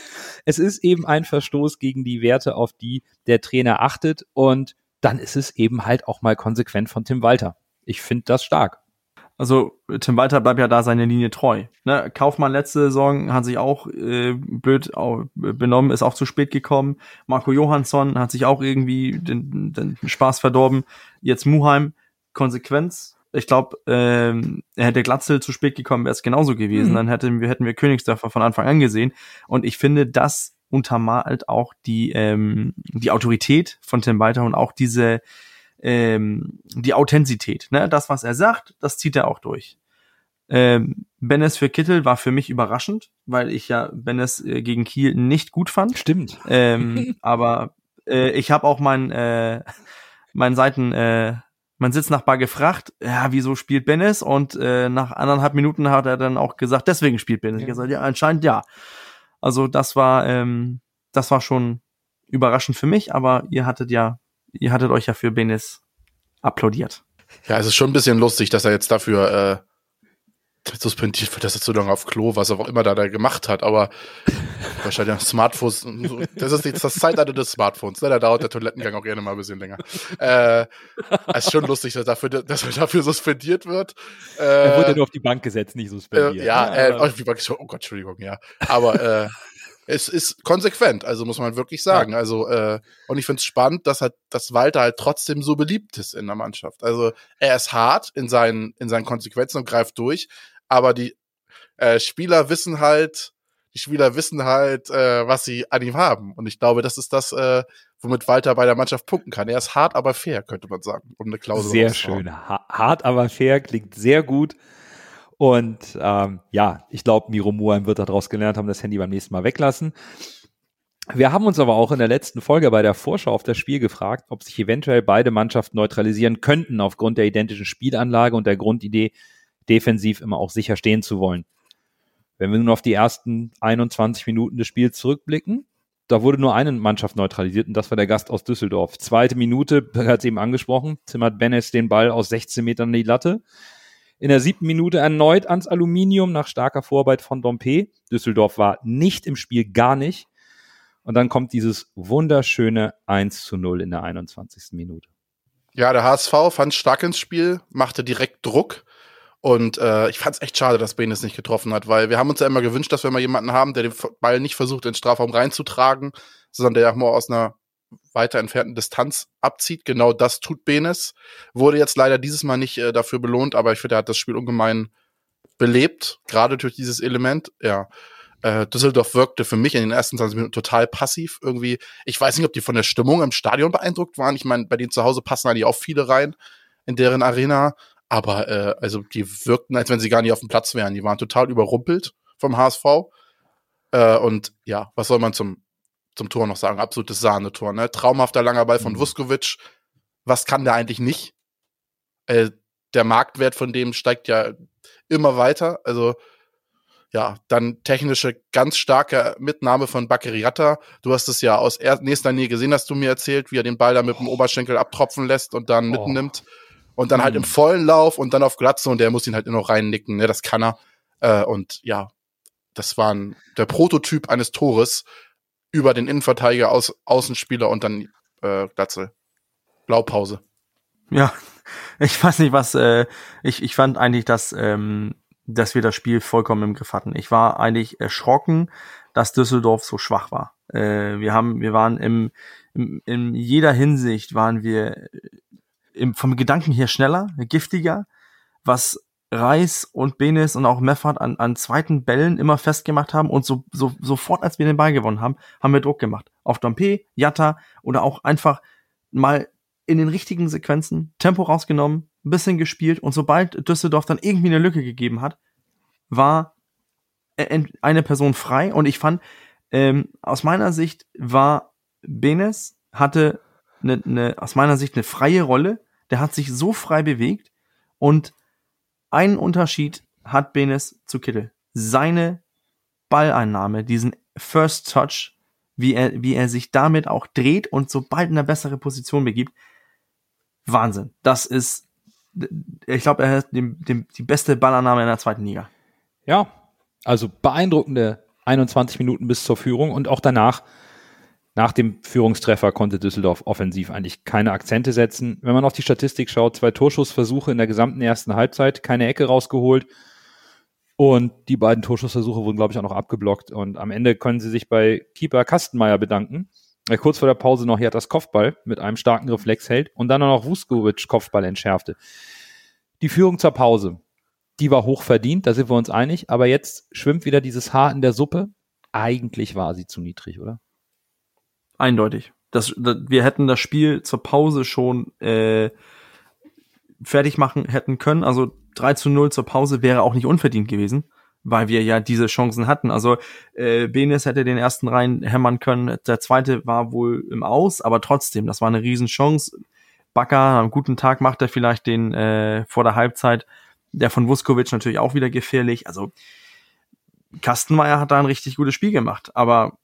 es ist eben ein Verstoß gegen die Werte, auf die der Trainer achtet und dann ist es eben halt auch mal konsequent von Tim Walter. Ich finde das stark. Also Tim Walter bleibt ja da seine Linie treu. Ne? Kaufmann letzte Saison hat sich auch äh, blöd benommen, ist auch zu spät gekommen. Marco Johansson hat sich auch irgendwie den, den Spaß verdorben. Jetzt Muheim, Konsequenz. Ich glaube, ähm, er hätte Glatzel zu spät gekommen, wäre es genauso gewesen. Mhm. Dann hätten wir, hätten wir Königsdörfer von Anfang an gesehen. Und ich finde, das untermalt auch die, ähm, die Autorität von Tim Walter und auch diese ähm, die Authentizität. Ne? Das, was er sagt, das zieht er auch durch. Ähm, Bennes für Kittel war für mich überraschend, weil ich ja Bennes äh, gegen Kiel nicht gut fand. Stimmt. Ähm, aber äh, ich habe auch mein, äh, meinen Seiten, äh, mein Sitznachbar gefragt, ja, wieso spielt Bennes? Und äh, nach anderthalb Minuten hat er dann auch gesagt, deswegen spielt Bennes. Ja. Ich gesagt, ja, anscheinend ja. Also das war, ähm, das war schon überraschend für mich, aber ihr hattet ja ihr hattet euch ja für Benes applaudiert. Ja, es ist schon ein bisschen lustig, dass er jetzt dafür suspendiert wird, dass er zu lange auf Klo, was er auch immer da, da gemacht hat, aber wahrscheinlich Smartphones, das ist jetzt das Zeitalter des Smartphones, ne? da dauert der Toilettengang auch gerne mal ein bisschen länger. Äh, es ist schon lustig, dass, dafür, dass er dafür suspendiert wird. Äh, er wurde nur auf die Bank gesetzt, nicht suspendiert. Äh, ja, äh, auf die Bank, oh Gott, Entschuldigung, ja. Aber äh, es ist konsequent, also muss man wirklich sagen. Ja. Also, äh, und ich finde es spannend, dass halt, dass Walter halt trotzdem so beliebt ist in der Mannschaft. Also er ist hart in seinen, in seinen Konsequenzen und greift durch, aber die äh, Spieler wissen halt, die Spieler wissen halt, äh, was sie an ihm haben. Und ich glaube, das ist das, äh, womit Walter bei der Mannschaft punkten kann. Er ist hart, aber fair, könnte man sagen. Um eine Klausel Sehr schön. Ha hart, aber fair klingt sehr gut. Und ähm, ja, ich glaube, Miro Muheim wird daraus gelernt haben, das Handy beim nächsten Mal weglassen. Wir haben uns aber auch in der letzten Folge bei der Vorschau auf das Spiel gefragt, ob sich eventuell beide Mannschaften neutralisieren könnten aufgrund der identischen Spielanlage und der Grundidee, defensiv immer auch sicher stehen zu wollen. Wenn wir nun auf die ersten 21 Minuten des Spiels zurückblicken, da wurde nur eine Mannschaft neutralisiert und das war der Gast aus Düsseldorf. Zweite Minute, hat es eben angesprochen, zimmert Bennes den Ball aus 16 Metern in die Latte. In der siebten Minute erneut ans Aluminium nach starker Vorarbeit von Dompe. Düsseldorf war nicht im Spiel, gar nicht. Und dann kommt dieses wunderschöne 1 zu 0 in der 21. Minute. Ja, der HSV fand stark ins Spiel, machte direkt Druck und äh, ich fand es echt schade, dass Benes nicht getroffen hat, weil wir haben uns ja immer gewünscht, dass wir mal jemanden haben, der den Ball nicht versucht, in den Strafraum reinzutragen, sondern der auch mal aus einer weiter entfernten Distanz abzieht. Genau das tut Benes. Wurde jetzt leider dieses Mal nicht äh, dafür belohnt, aber ich finde, er hat das Spiel ungemein belebt, gerade durch dieses Element. Ja. Äh, Düsseldorf wirkte für mich in den ersten 20 Minuten total passiv. Irgendwie, ich weiß nicht, ob die von der Stimmung im Stadion beeindruckt waren. Ich meine, bei denen zu Hause passen eigentlich auch viele rein in deren Arena. Aber äh, also die wirkten, als wenn sie gar nicht auf dem Platz wären. Die waren total überrumpelt vom HSV. Äh, und ja, was soll man zum, zum Tor noch sagen? Absolutes Sahnetor. Ne? Traumhafter langer Ball von mhm. Vuskovic. Was kann der eigentlich nicht? Äh, der Marktwert von dem steigt ja immer weiter. Also ja, dann technische ganz starke Mitnahme von Bakeriata. Du hast es ja aus nächster Nähe gesehen, hast du mir erzählt, wie er den Ball da mit dem Oberschenkel abtropfen lässt und dann oh. mitnimmt und dann halt im mhm. vollen Lauf und dann auf Glatze und der muss ihn halt nur noch reinnicken, ne, das kann er. Äh, und ja, das war ein, der Prototyp eines Tores über den Innenverteidiger aus Außenspieler und dann äh, Glatze. Blaupause. Ja, ich weiß nicht, was äh, ich ich fand eigentlich, dass ähm, dass wir das Spiel vollkommen im Griff hatten. Ich war eigentlich erschrocken, dass Düsseldorf so schwach war. Äh, wir haben wir waren im, im in jeder Hinsicht waren wir im, vom Gedanken her schneller, giftiger, was Reis und Benes und auch Meffert an, an zweiten Bällen immer festgemacht haben und so, so, sofort, als wir den Ball gewonnen haben, haben wir Druck gemacht. Auf Dompe, Jatta oder auch einfach mal in den richtigen Sequenzen Tempo rausgenommen, ein bisschen gespielt und sobald Düsseldorf dann irgendwie eine Lücke gegeben hat, war eine Person frei und ich fand, ähm, aus meiner Sicht war Benes, hatte eine, eine, aus meiner Sicht eine freie Rolle. Der hat sich so frei bewegt und einen Unterschied hat Benes zu Kittel. Seine Balleinnahme, diesen First Touch, wie er, wie er sich damit auch dreht und sobald in eine bessere Position begibt. Wahnsinn. Das ist, ich glaube, er hat die, die, die beste Ballannahme in der zweiten Liga. Ja, also beeindruckende 21 Minuten bis zur Führung und auch danach nach dem Führungstreffer konnte Düsseldorf offensiv eigentlich keine Akzente setzen. Wenn man auf die Statistik schaut, zwei Torschussversuche in der gesamten ersten Halbzeit, keine Ecke rausgeholt. Und die beiden Torschussversuche wurden, glaube ich, auch noch abgeblockt. Und am Ende können sie sich bei Keeper Kastenmeier bedanken. Der kurz vor der Pause noch hier das Kopfball mit einem starken Reflex hält und dann noch Vuskovic Kopfball entschärfte. Die Führung zur Pause, die war hoch verdient, da sind wir uns einig. Aber jetzt schwimmt wieder dieses Haar in der Suppe. Eigentlich war sie zu niedrig, oder? Eindeutig. Das, das, wir hätten das Spiel zur Pause schon äh, fertig machen hätten können. Also 3 zu 0 zur Pause wäre auch nicht unverdient gewesen, weil wir ja diese Chancen hatten. Also äh, Benes hätte den ersten rein hämmern können. Der zweite war wohl im Aus, aber trotzdem, das war eine Riesenchance. Bakker, am guten Tag macht er vielleicht den äh, vor der Halbzeit. Der von Vuskovic natürlich auch wieder gefährlich. Also Kastenmeier hat da ein richtig gutes Spiel gemacht, aber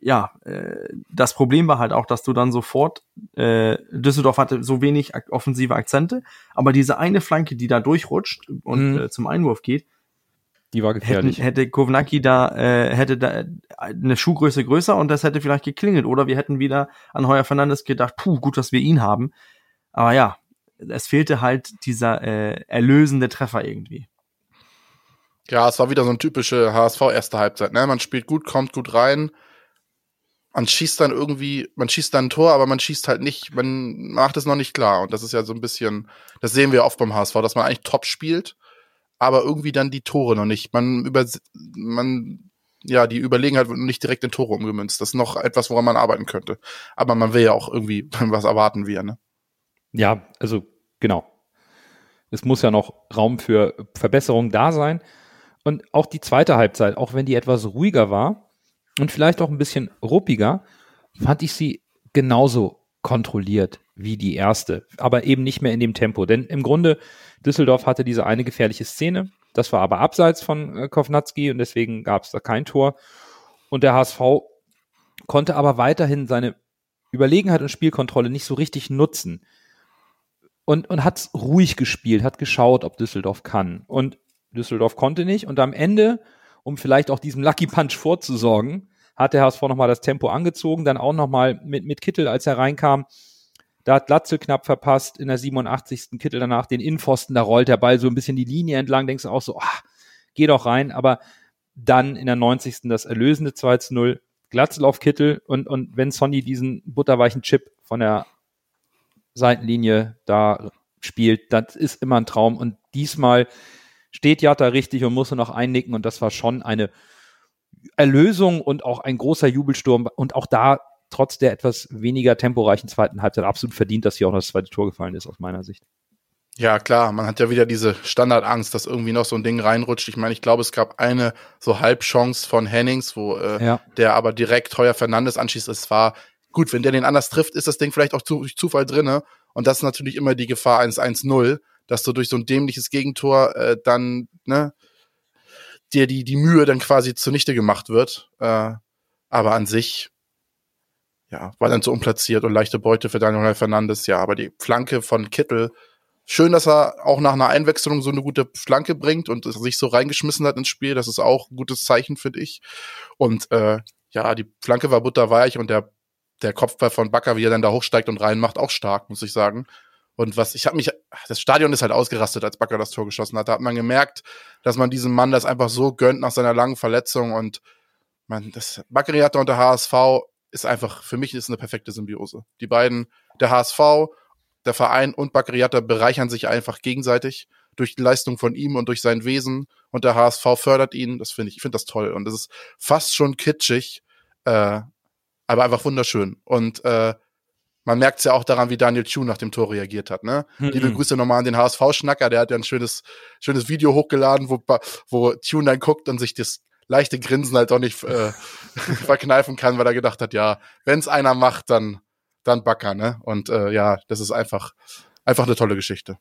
ja, äh, das Problem war halt auch, dass du dann sofort, äh, Düsseldorf hatte so wenig offensive Akzente, aber diese eine Flanke, die da durchrutscht und mhm. äh, zum Einwurf geht, Die war gefährlich. Hätten, hätte Kovnacki da, äh, hätte da äh, eine Schuhgröße größer und das hätte vielleicht geklingelt. Oder wir hätten wieder an Heuer Fernandes gedacht, puh, gut, dass wir ihn haben. Aber ja, es fehlte halt dieser äh, erlösende Treffer irgendwie. Ja, es war wieder so ein typische HSV erste Halbzeit. Ne? Man spielt gut, kommt gut rein. Man schießt dann irgendwie, man schießt dann ein Tor, aber man schießt halt nicht, man macht es noch nicht klar. Und das ist ja so ein bisschen, das sehen wir oft beim HSV, dass man eigentlich top spielt, aber irgendwie dann die Tore noch nicht. Man über, man, ja, die Überlegenheit wird nicht direkt in Tore umgemünzt. Das ist noch etwas, woran man arbeiten könnte. Aber man will ja auch irgendwie, was erwarten wir, ne? Ja, also genau. Es muss ja noch Raum für Verbesserungen da sein. Und auch die zweite Halbzeit, auch wenn die etwas ruhiger war und vielleicht auch ein bisschen ruppiger, fand ich sie genauso kontrolliert wie die erste, aber eben nicht mehr in dem Tempo. Denn im Grunde, Düsseldorf hatte diese eine gefährliche Szene, das war aber abseits von äh, Kovnatski und deswegen gab es da kein Tor. Und der HSV konnte aber weiterhin seine Überlegenheit und Spielkontrolle nicht so richtig nutzen. Und, und hat ruhig gespielt, hat geschaut, ob Düsseldorf kann. Und Düsseldorf konnte nicht. Und am Ende, um vielleicht auch diesem Lucky Punch vorzusorgen, hat der HSV nochmal das Tempo angezogen, dann auch nochmal mit, mit Kittel, als er reinkam. Da hat Glatzel knapp verpasst, in der 87. Kittel danach den Innenpfosten, da rollt der Ball so ein bisschen die Linie entlang, denkst du auch so, ach, geh doch rein, aber dann in der 90. das erlösende 2 zu 0, Glatzel auf Kittel und, und wenn Sonny diesen butterweichen Chip von der Seitenlinie da spielt, das ist immer ein Traum und diesmal steht Jatta richtig und musste noch einnicken und das war schon eine Erlösung und auch ein großer Jubelsturm und auch da trotz der etwas weniger temporeichen zweiten Halbzeit absolut verdient, dass hier auch das zweite Tor gefallen ist aus meiner Sicht. Ja, klar, man hat ja wieder diese Standardangst, dass irgendwie noch so ein Ding reinrutscht. Ich meine, ich glaube, es gab eine so Halbchance von Hennings, wo äh, ja. der aber direkt Heuer Fernandes anschießt. Es war gut, wenn der den anders trifft, ist das Ding vielleicht auch zu, durch Zufall drinne. Und das ist natürlich immer die Gefahr 1-1-0 dass du durch so ein dämliches Gegentor äh, dann, ne, dir die, die Mühe dann quasi zunichte gemacht wird. Äh, aber an sich, ja, war dann so unplatziert und leichte Beute für Daniel Fernandes, ja, aber die Flanke von Kittel, schön, dass er auch nach einer Einwechslung so eine gute Flanke bringt und sich so reingeschmissen hat ins Spiel, das ist auch ein gutes Zeichen, finde ich. Und äh, ja, die Flanke war butterweich und der, der Kopfball von Bakker, wie er dann da hochsteigt und reinmacht, auch stark, muss ich sagen. Und was, ich habe mich, das Stadion ist halt ausgerastet, als Bakker das Tor geschossen hat. Da hat man gemerkt, dass man diesem Mann das einfach so gönnt nach seiner langen Verletzung. Und man, das Baccariata und der HSV ist einfach, für mich ist eine perfekte Symbiose. Die beiden, der HSV, der Verein und Baccariata bereichern sich einfach gegenseitig durch die Leistung von ihm und durch sein Wesen. Und der HSV fördert ihn. Das finde ich, ich finde das toll. Und das ist fast schon kitschig, äh, aber einfach wunderschön. Und äh, man merkt es ja auch daran, wie Daniel Chu nach dem Tor reagiert hat. Ne? Mhm. Liebe Grüße nochmal an den HSV-Schnacker, der hat ja ein schönes, schönes Video hochgeladen, wo, wo Tune dann guckt und sich das leichte Grinsen halt auch nicht äh, verkneifen kann, weil er gedacht hat, ja, wenn es einer macht, dann, dann Backer, ne? Und äh, ja, das ist einfach, einfach eine tolle Geschichte.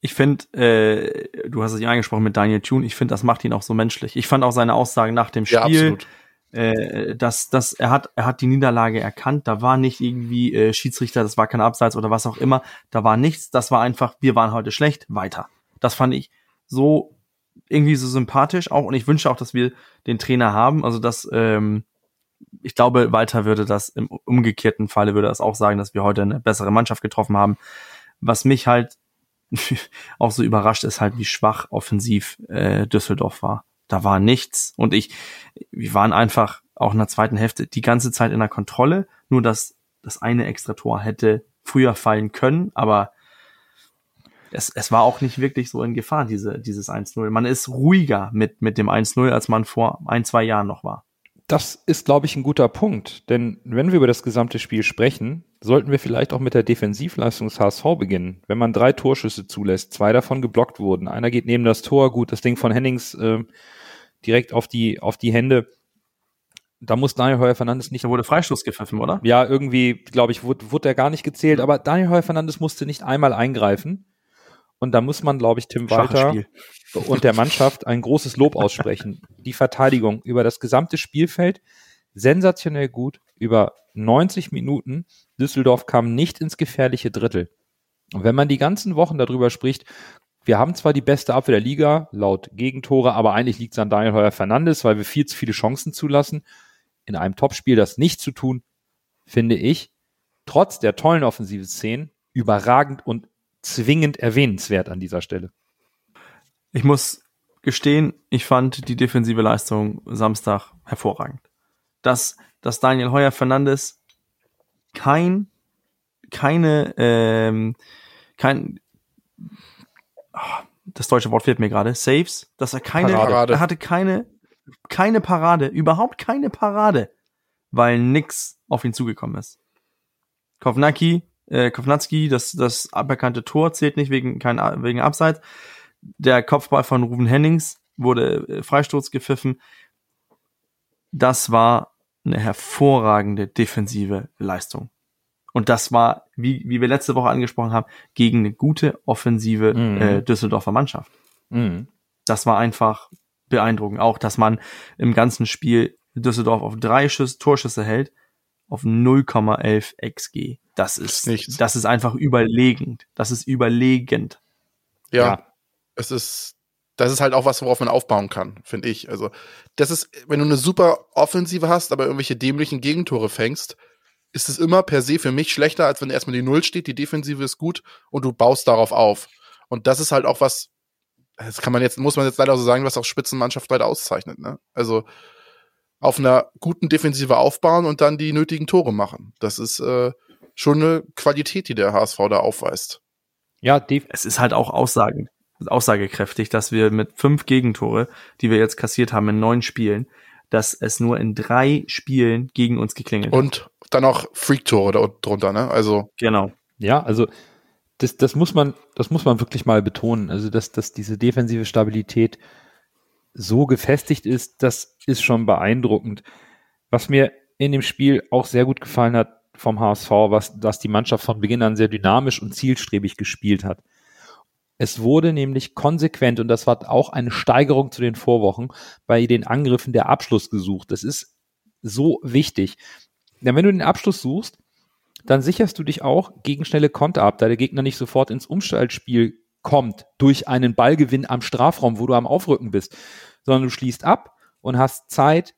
Ich finde, äh, du hast es ja angesprochen mit Daniel Thune, ich finde, das macht ihn auch so menschlich. Ich fand auch seine Aussagen nach dem Spiel, ja, absolut äh, dass, dass er hat, er hat die Niederlage erkannt. Da war nicht irgendwie äh, Schiedsrichter, das war kein Abseits oder was auch immer. Da war nichts. Das war einfach, wir waren heute schlecht, weiter. Das fand ich so irgendwie so sympathisch auch und ich wünsche auch, dass wir den Trainer haben. Also dass ähm, ich glaube, Walter würde das im umgekehrten Falle würde das auch sagen, dass wir heute eine bessere Mannschaft getroffen haben. Was mich halt auch so überrascht ist halt, wie schwach offensiv äh, Düsseldorf war da war nichts. Und ich, wir waren einfach auch in der zweiten Hälfte die ganze Zeit in der Kontrolle. Nur dass das eine extra Tor hätte früher fallen können, aber es, es war auch nicht wirklich so in Gefahr, diese, dieses 1-0. Man ist ruhiger mit, mit dem 1-0, als man vor ein, zwei Jahren noch war. Das ist, glaube ich, ein guter Punkt. Denn wenn wir über das gesamte Spiel sprechen, sollten wir vielleicht auch mit der Defensivleistung des HSV beginnen. Wenn man drei Torschüsse zulässt, zwei davon geblockt wurden, einer geht neben das Tor, gut, das Ding von Hennings äh, direkt auf die, auf die Hände. Da muss Daniel Heuer Fernandes nicht. Da wurde Freistoß gepfiffen, oder? Ja, irgendwie, glaube ich, wurde, wurde er gar nicht gezählt, aber Daniel Heuer Fernandes musste nicht einmal eingreifen. Und da muss man, glaube ich, Tim Walter und der Mannschaft ein großes Lob aussprechen. Die Verteidigung über das gesamte Spielfeld sensationell gut, über 90 Minuten. Düsseldorf kam nicht ins gefährliche Drittel. Und wenn man die ganzen Wochen darüber spricht, wir haben zwar die beste Abwehr der Liga, laut Gegentore, aber eigentlich liegt es an Daniel Heuer Fernandes, weil wir viel zu viele Chancen zulassen. In einem Topspiel das nicht zu tun, finde ich, trotz der tollen offensiven Szenen, überragend und zwingend erwähnenswert an dieser Stelle. Ich muss gestehen, ich fand die defensive Leistung Samstag hervorragend. Dass, dass Daniel Heuer Fernandes kein, keine, ähm, kein, das deutsche Wort fehlt mir gerade, Saves, dass er keine, Parade. er hatte keine, keine Parade, überhaupt keine Parade, weil nix auf ihn zugekommen ist. Kovnacki, äh, Kovnatski, das, das aberkannte Tor zählt nicht wegen, kein, wegen Abseits. Der Kopfball von Ruben Hennings wurde äh, Freistoß gepfiffen. Das war eine hervorragende defensive Leistung. Und das war, wie, wie wir letzte Woche angesprochen haben, gegen eine gute offensive Mhm. äh, Düsseldorfer Mannschaft. Mhm. Das war einfach beeindruckend. Auch, dass man im ganzen Spiel Düsseldorf auf drei Schuss, Torschüsse hält, auf 0,11 XG. Das ist, Ist nichts. das ist einfach überlegend. Das ist überlegend. Ja, Ja. es ist, das ist halt auch was, worauf man aufbauen kann, finde ich. Also, das ist, wenn du eine super Offensive hast, aber irgendwelche dämlichen Gegentore fängst, ist es immer per se für mich schlechter, als wenn erstmal die Null steht, die Defensive ist gut und du baust darauf auf. Und das ist halt auch was, das kann man jetzt, muss man jetzt leider so sagen, was auch Spitzenmannschaft leider auszeichnet, ne? Also, auf einer guten Defensive aufbauen und dann die nötigen Tore machen. Das ist äh, schon eine Qualität, die der HSV da aufweist. Ja, Es ist halt auch Aussagen, aussagekräftig, dass wir mit fünf Gegentore, die wir jetzt kassiert haben in neun Spielen, dass es nur in drei Spielen gegen uns geklingelt hat. Und dann auch Freak-Tore da drunter, ne? Also, Genau. Ja, also das, das muss man, das muss man wirklich mal betonen. Also dass, dass diese defensive Stabilität so gefestigt ist, das ist schon beeindruckend. Was mir in dem Spiel auch sehr gut gefallen hat vom HSV, was, dass die Mannschaft von Beginn an sehr dynamisch und zielstrebig gespielt hat. Es wurde nämlich konsequent, und das war auch eine Steigerung zu den Vorwochen, bei den Angriffen der Abschluss gesucht. Das ist so wichtig. Denn wenn du den Abschluss suchst, dann sicherst du dich auch gegen schnelle Konter ab, da der Gegner nicht sofort ins Umschaltspiel kommt durch einen Ballgewinn am Strafraum, wo du am Aufrücken bist, sondern du schließt ab und hast Zeit,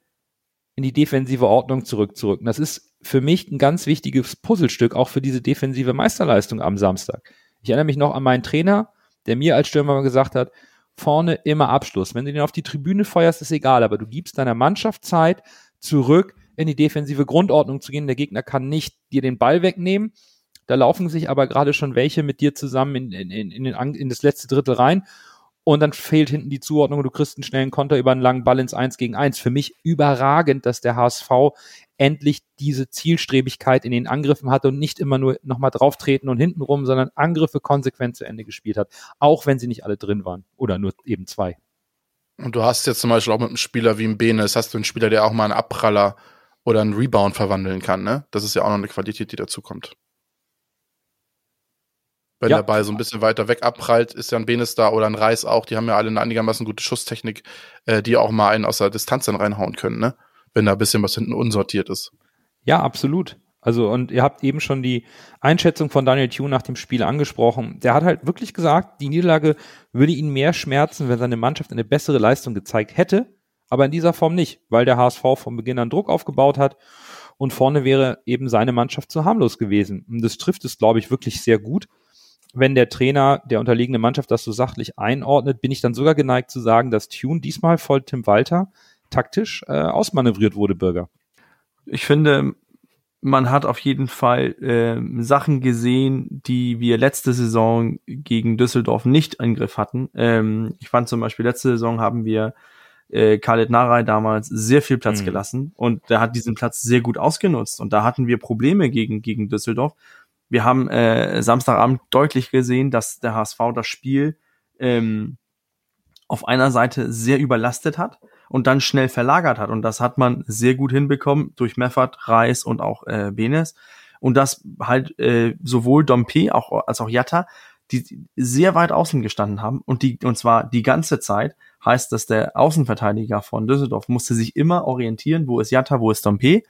in die defensive Ordnung zurückzurücken. Das ist für mich ein ganz wichtiges Puzzlestück, auch für diese defensive Meisterleistung am Samstag. Ich erinnere mich noch an meinen Trainer, der mir als Stürmer gesagt hat, vorne immer Abschluss. Wenn du den auf die Tribüne feuerst, ist egal, aber du gibst deiner Mannschaft Zeit, zurück in die defensive Grundordnung zu gehen. Der Gegner kann nicht dir den Ball wegnehmen. Da laufen sich aber gerade schon welche mit dir zusammen in, in, in, den, in das letzte Drittel rein. Und dann fehlt hinten die Zuordnung und du kriegst einen schnellen Konter über einen langen Ball ins 1 gegen 1. Für mich überragend, dass der HSV endlich diese Zielstrebigkeit in den Angriffen hatte und nicht immer nur nochmal drauftreten und hinten rum, sondern Angriffe konsequent zu Ende gespielt hat. Auch wenn sie nicht alle drin waren. Oder nur eben zwei. und du hast jetzt zum Beispiel auch mit einem Spieler wie im Benes, hast du einen Spieler, der auch mal einen Abpraller oder einen Rebound verwandeln kann, ne? Das ist ja auch noch eine Qualität, die dazu kommt. Wenn Ja. der Ball so ein bisschen weiter weg abprallt, ist ja ein Benes da oder ein Reis auch, die haben ja alle eine einigermaßen gute Schusstechnik, äh, die auch mal einen aus der Distanz dann reinhauen können, ne? Wenn da ein bisschen was hinten unsortiert ist. Ja, absolut. Also, und ihr habt eben schon die Einschätzung von Daniel Thune nach dem Spiel angesprochen. Der hat halt wirklich gesagt, die Niederlage würde ihn mehr schmerzen, wenn seine Mannschaft eine bessere Leistung gezeigt hätte, aber in dieser Form nicht, weil der HSV von Beginn an Druck aufgebaut hat und vorne wäre eben seine Mannschaft zu harmlos gewesen. Und das trifft es, glaube ich, wirklich sehr gut. Wenn der Trainer der unterliegende Mannschaft das so sachlich einordnet, bin ich dann sogar geneigt zu sagen, dass Tune diesmal voll Tim Walter taktisch äh, ausmanövriert wurde, Bürger. Ich finde, man hat auf jeden Fall ähm, Sachen gesehen, die wir letzte Saison gegen Düsseldorf nicht im Griff hatten. Ähm, ich fand zum Beispiel, letzte Saison haben wir äh, Khaled Narei damals sehr viel Platz Mhm. gelassen und der hat diesen Platz sehr gut ausgenutzt. Und da hatten wir Probleme gegen, gegen Düsseldorf. Wir haben äh, Samstagabend deutlich gesehen, dass der HSV das Spiel ähm, auf einer Seite sehr überlastet hat und dann schnell verlagert hat. Und das hat man sehr gut hinbekommen durch Meffert, Reis und auch äh, Benes. Und das halt äh, sowohl Dompe auch, als auch Jatta, die sehr weit außen gestanden haben und die und zwar die ganze Zeit heißt, dass der Außenverteidiger von Düsseldorf musste sich immer orientieren, wo ist Jatta, wo ist Dompe.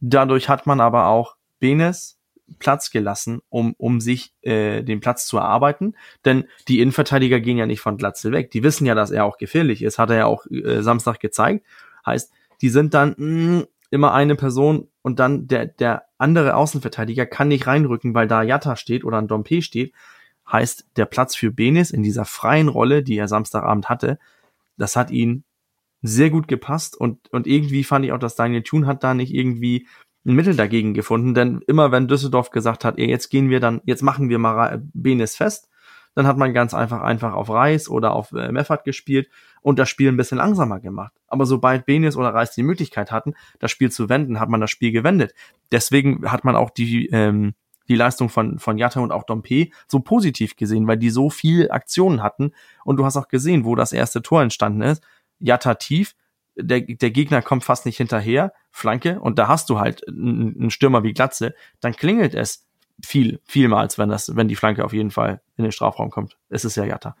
Dadurch hat man aber auch Benes Platz gelassen, um, um sich äh, den Platz zu erarbeiten. Denn die Innenverteidiger gehen ja nicht von Glatzel weg. Die wissen ja, dass er auch gefährlich ist. Hat er ja auch äh, Samstag gezeigt. Heißt, die sind dann mh, immer eine Person und dann der, der andere Außenverteidiger kann nicht reinrücken, weil da Jatta steht oder ein Dompe steht. Heißt, der Platz für Benis in dieser freien Rolle, die er Samstagabend hatte, das hat ihn sehr gut gepasst und, und irgendwie fand ich auch, dass Daniel Thun hat da nicht irgendwie ein Mittel dagegen gefunden, denn immer wenn Düsseldorf gesagt hat, ey, jetzt gehen wir dann, jetzt machen wir mal Benes fest, dann hat man ganz einfach einfach auf Reis oder auf äh, Meffert gespielt und das Spiel ein bisschen langsamer gemacht. Aber sobald Benes oder Reis die Möglichkeit hatten, das Spiel zu wenden, hat man das Spiel gewendet. Deswegen hat man auch die ähm, die Leistung von, von Jatta und auch Dompe so positiv gesehen, weil die so viel Aktionen hatten. Und du hast auch gesehen, wo das erste Tor entstanden ist. Jatta tief, der, der Gegner kommt fast nicht hinterher, Flanke, und da hast du halt einen Stürmer wie Glatze, dann klingelt es viel, vielmals, wenn das, wenn die Flanke auf jeden Fall in den Strafraum kommt. Es ist ja Jatta.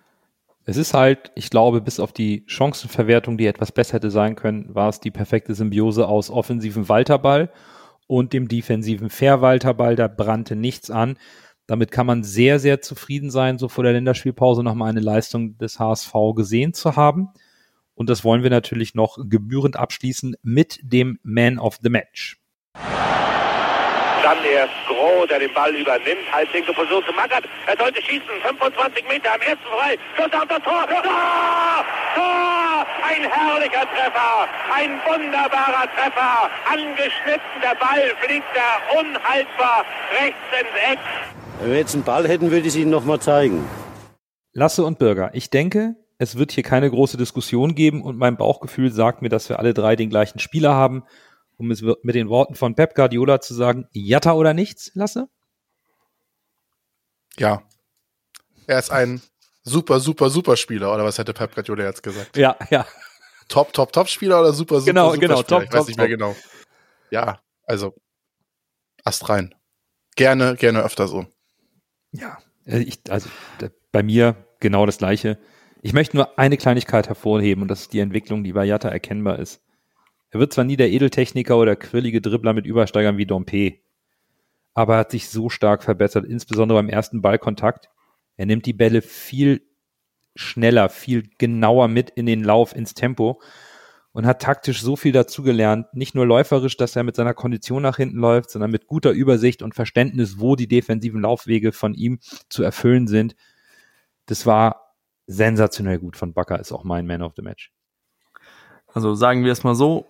Es ist halt, ich glaube, bis auf die Chancenverwertung, die etwas besser hätte sein können, war es die perfekte Symbiose aus offensiven Walterball und dem defensiven Fairwalterball. Da brannte nichts an. Damit kann man sehr, sehr zufrieden sein, so vor der Länderspielpause nochmal eine Leistung des HSV gesehen zu haben. Und das wollen wir natürlich noch gebührend abschließen mit dem Man of the Match. Dann erst Groh, der den Ball übernimmt, halblinke Position zu Mackert. Er sollte schießen, 25 Meter am ersten frei. Schuss auf das Tor. Tor! Tor! Ein herrlicher Treffer, ein wunderbarer Treffer. Angeschnitten, der Ball fliegt er unhaltbar rechts ins Eck. Wenn wir jetzt einen Ball hätten, würde ich es Ihnen nochmal zeigen. Lasse und Bürger, ich denke, es wird hier keine große Diskussion geben und mein Bauchgefühl sagt mir, dass wir alle drei den gleichen Spieler haben. Um es mit den Worten von Pep Guardiola zu sagen, Jatta oder nichts, Lasse? Ja. Er ist ein super, super, super Spieler, oder was hätte Pep Guardiola jetzt gesagt? Ja, ja. Top, top, top Spieler oder super, super, genau, super genau, Spieler? top, ich weiß top, nicht mehr top. genau. Ja, also Ast rein. Gerne, gerne öfter so. Ja, äh, ich, also bei mir genau das Gleiche. Ich möchte nur eine Kleinigkeit hervorheben und das ist die Entwicklung, die bei Jatta erkennbar ist. Er wird zwar nie der Edeltechniker oder quirlige Dribbler mit Übersteigern wie Dompe, aber er hat sich so stark verbessert, insbesondere beim ersten Ballkontakt. Er nimmt die Bälle viel schneller, viel genauer mit in den Lauf, ins Tempo und hat taktisch so viel dazugelernt. Nicht nur läuferisch, dass er mit seiner Kondition nach hinten läuft, sondern mit guter Übersicht und Verständnis, wo die defensiven Laufwege von ihm zu erfüllen sind. Das war sensationell gut von Bakker, ist auch mein Man of the Match. Also sagen wir es mal so,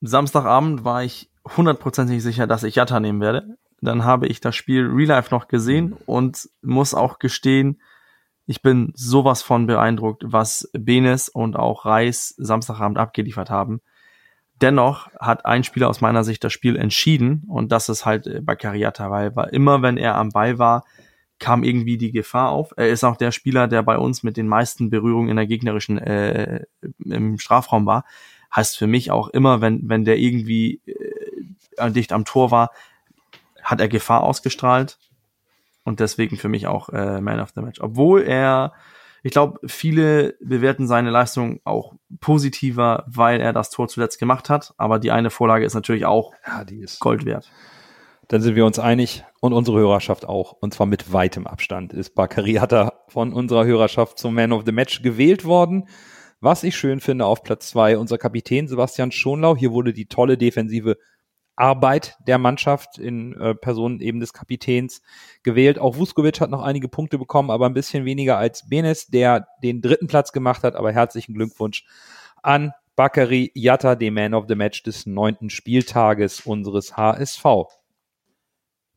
Samstagabend war ich hundertprozentig sicher, dass ich Jatta nehmen werde. Dann habe ich das Spiel Real Life noch gesehen und muss auch gestehen, ich bin sowas von beeindruckt, was Benes und auch Reis Samstagabend abgeliefert haben. Dennoch hat ein Spieler aus meiner Sicht das Spiel entschieden und das ist halt äh, Bakary Jatta, weil weil immer wenn er am Ball war, kam irgendwie die Gefahr auf. Er ist auch der Spieler, der bei uns mit den meisten Berührungen in der gegnerischen äh, im Strafraum war. Heißt für mich auch immer, wenn wenn der irgendwie äh, dicht am Tor war, hat er Gefahr ausgestrahlt und deswegen für mich auch äh, Man of the Match. Obwohl er, ich glaube, viele bewerten seine Leistung auch positiver, weil er das Tor zuletzt gemacht hat. Aber die eine Vorlage ist natürlich auch Ja, die ist. Gold wert. Dann sind wir uns einig und unsere Hörerschaft auch. Und zwar mit weitem Abstand ist Bakary Hatta von unserer Hörerschaft zum Man of the Match gewählt worden. Was ich schön finde auf Platz zwei, unser Kapitän Sebastian Schonlau. Hier wurde die tolle defensive Arbeit der Mannschaft in äh, Person eben des Kapitäns gewählt. Auch Vuskovic hat noch einige Punkte bekommen, aber ein bisschen weniger als Benes, der den dritten Platz gemacht hat. Aber herzlichen Glückwunsch an Bakary Yatta, dem Man of the Match des neunten Spieltages unseres HSV.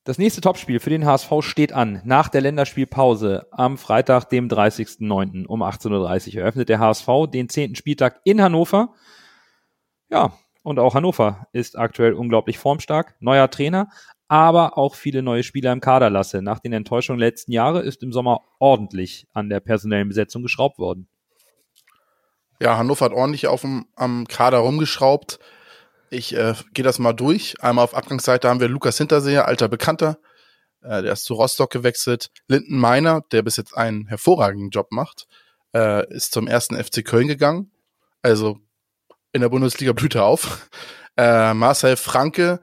Das nächste Topspiel für den HSV steht an. Nach der Länderspielpause am Freitag, dem 30.09. um 18.30 Uhr eröffnet der HSV den zehnten Spieltag in Hannover. Ja, und auch Hannover ist aktuell unglaublich formstark. Neuer Trainer, aber auch viele neue Spieler im Kader lasse. Nach den Enttäuschungen der letzten Jahre ist im Sommer ordentlich an der personellen Besetzung geschraubt worden. Ja, Hannover hat ordentlich auf dem, am Kader rumgeschraubt. Ich äh, gehe das mal durch. Einmal auf Abgangsseite haben wir Lukas Hinterseher, alter Bekannter. Äh, der ist zu Rostock gewechselt. Linden Meiner, der bis jetzt einen hervorragenden Job macht, äh, ist zum ersten FC Köln gegangen. Also in der Bundesliga blüht er auf. Äh, Marcel Franke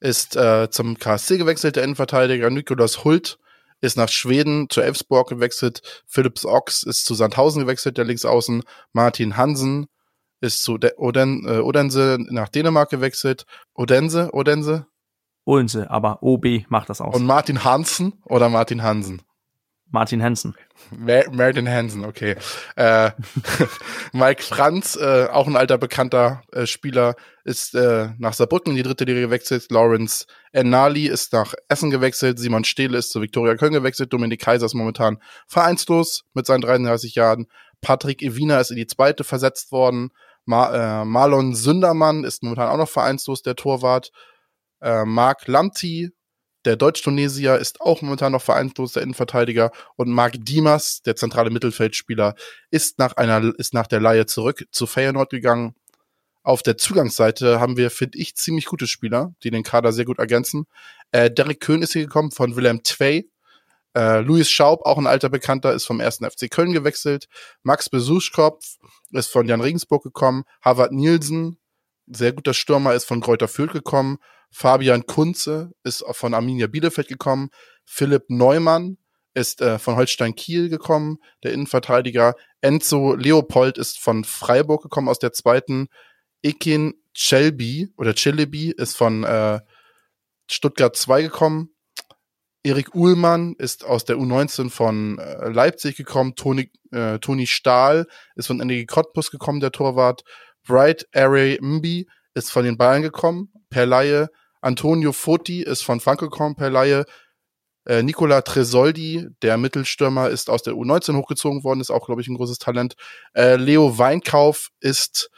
ist äh, zum KSC gewechselt, der Innenverteidiger. Nikolas Hult ist nach Schweden zu Elfsborg gewechselt. Philips Ochs ist zu Sandhausen gewechselt, der Linksaußen. Martin Hansen ist zu De Oden, äh, Odense nach Dänemark gewechselt. Odense, Odense. Odense, aber OB macht das aus. Und Martin Hansen oder Martin Hansen? Martin Hansen. Mar Martin Hansen, okay. Äh, Mike Franz, äh, auch ein alter bekannter äh, Spieler, ist äh, nach Saarbrücken in die dritte Liga gewechselt. Lawrence Ennali ist nach Essen gewechselt. Simon Stehle ist zu Viktoria Köln gewechselt. Dominik Kaiser ist momentan vereinslos mit seinen 33 Jahren. Patrick Evina ist in die zweite versetzt worden. Ma äh, Marlon Sündermann ist momentan auch noch vereinslos, der Torwart. Äh, Marc Lamti der Deutsch-Tunesier ist auch momentan noch vereinslos, der Innenverteidiger. Und Marc Dimas, der zentrale Mittelfeldspieler, ist nach einer, ist nach der Laie zurück zu Feyenoord gegangen. Auf der Zugangsseite haben wir, finde ich, ziemlich gute Spieler, die den Kader sehr gut ergänzen. Äh, Derek Köhn ist hier gekommen von Willem Twey. Äh, Luis Schaub, auch ein alter Bekannter, ist vom ersten FC Köln gewechselt. Max Besuschkopf ist von Jan Regensburg gekommen. Harvard Nielsen, sehr guter Stürmer, ist von Kräuter Fürth gekommen. Fabian Kunze ist von Arminia Bielefeld gekommen. Philipp Neumann ist äh, von Holstein Kiel gekommen, der Innenverteidiger. Enzo Leopold ist von Freiburg gekommen aus der zweiten. Ekin Chelby oder Cheleby ist von äh, Stuttgart 2 gekommen. Erik Uhlmann ist aus der U19 von äh, Leipzig gekommen. Toni, äh, Toni Stahl ist von NDG Cottbus gekommen, der Torwart. Bright Array Mbi ist von den Bayern gekommen, per Laie. Antonio Foti ist von Frank gekommen per Laie. Äh, Nicola Tresoldi, der Mittelstürmer, ist aus der U19 hochgezogen worden, ist auch, glaube ich, ein großes Talent. Äh, Leo Weinkauf ist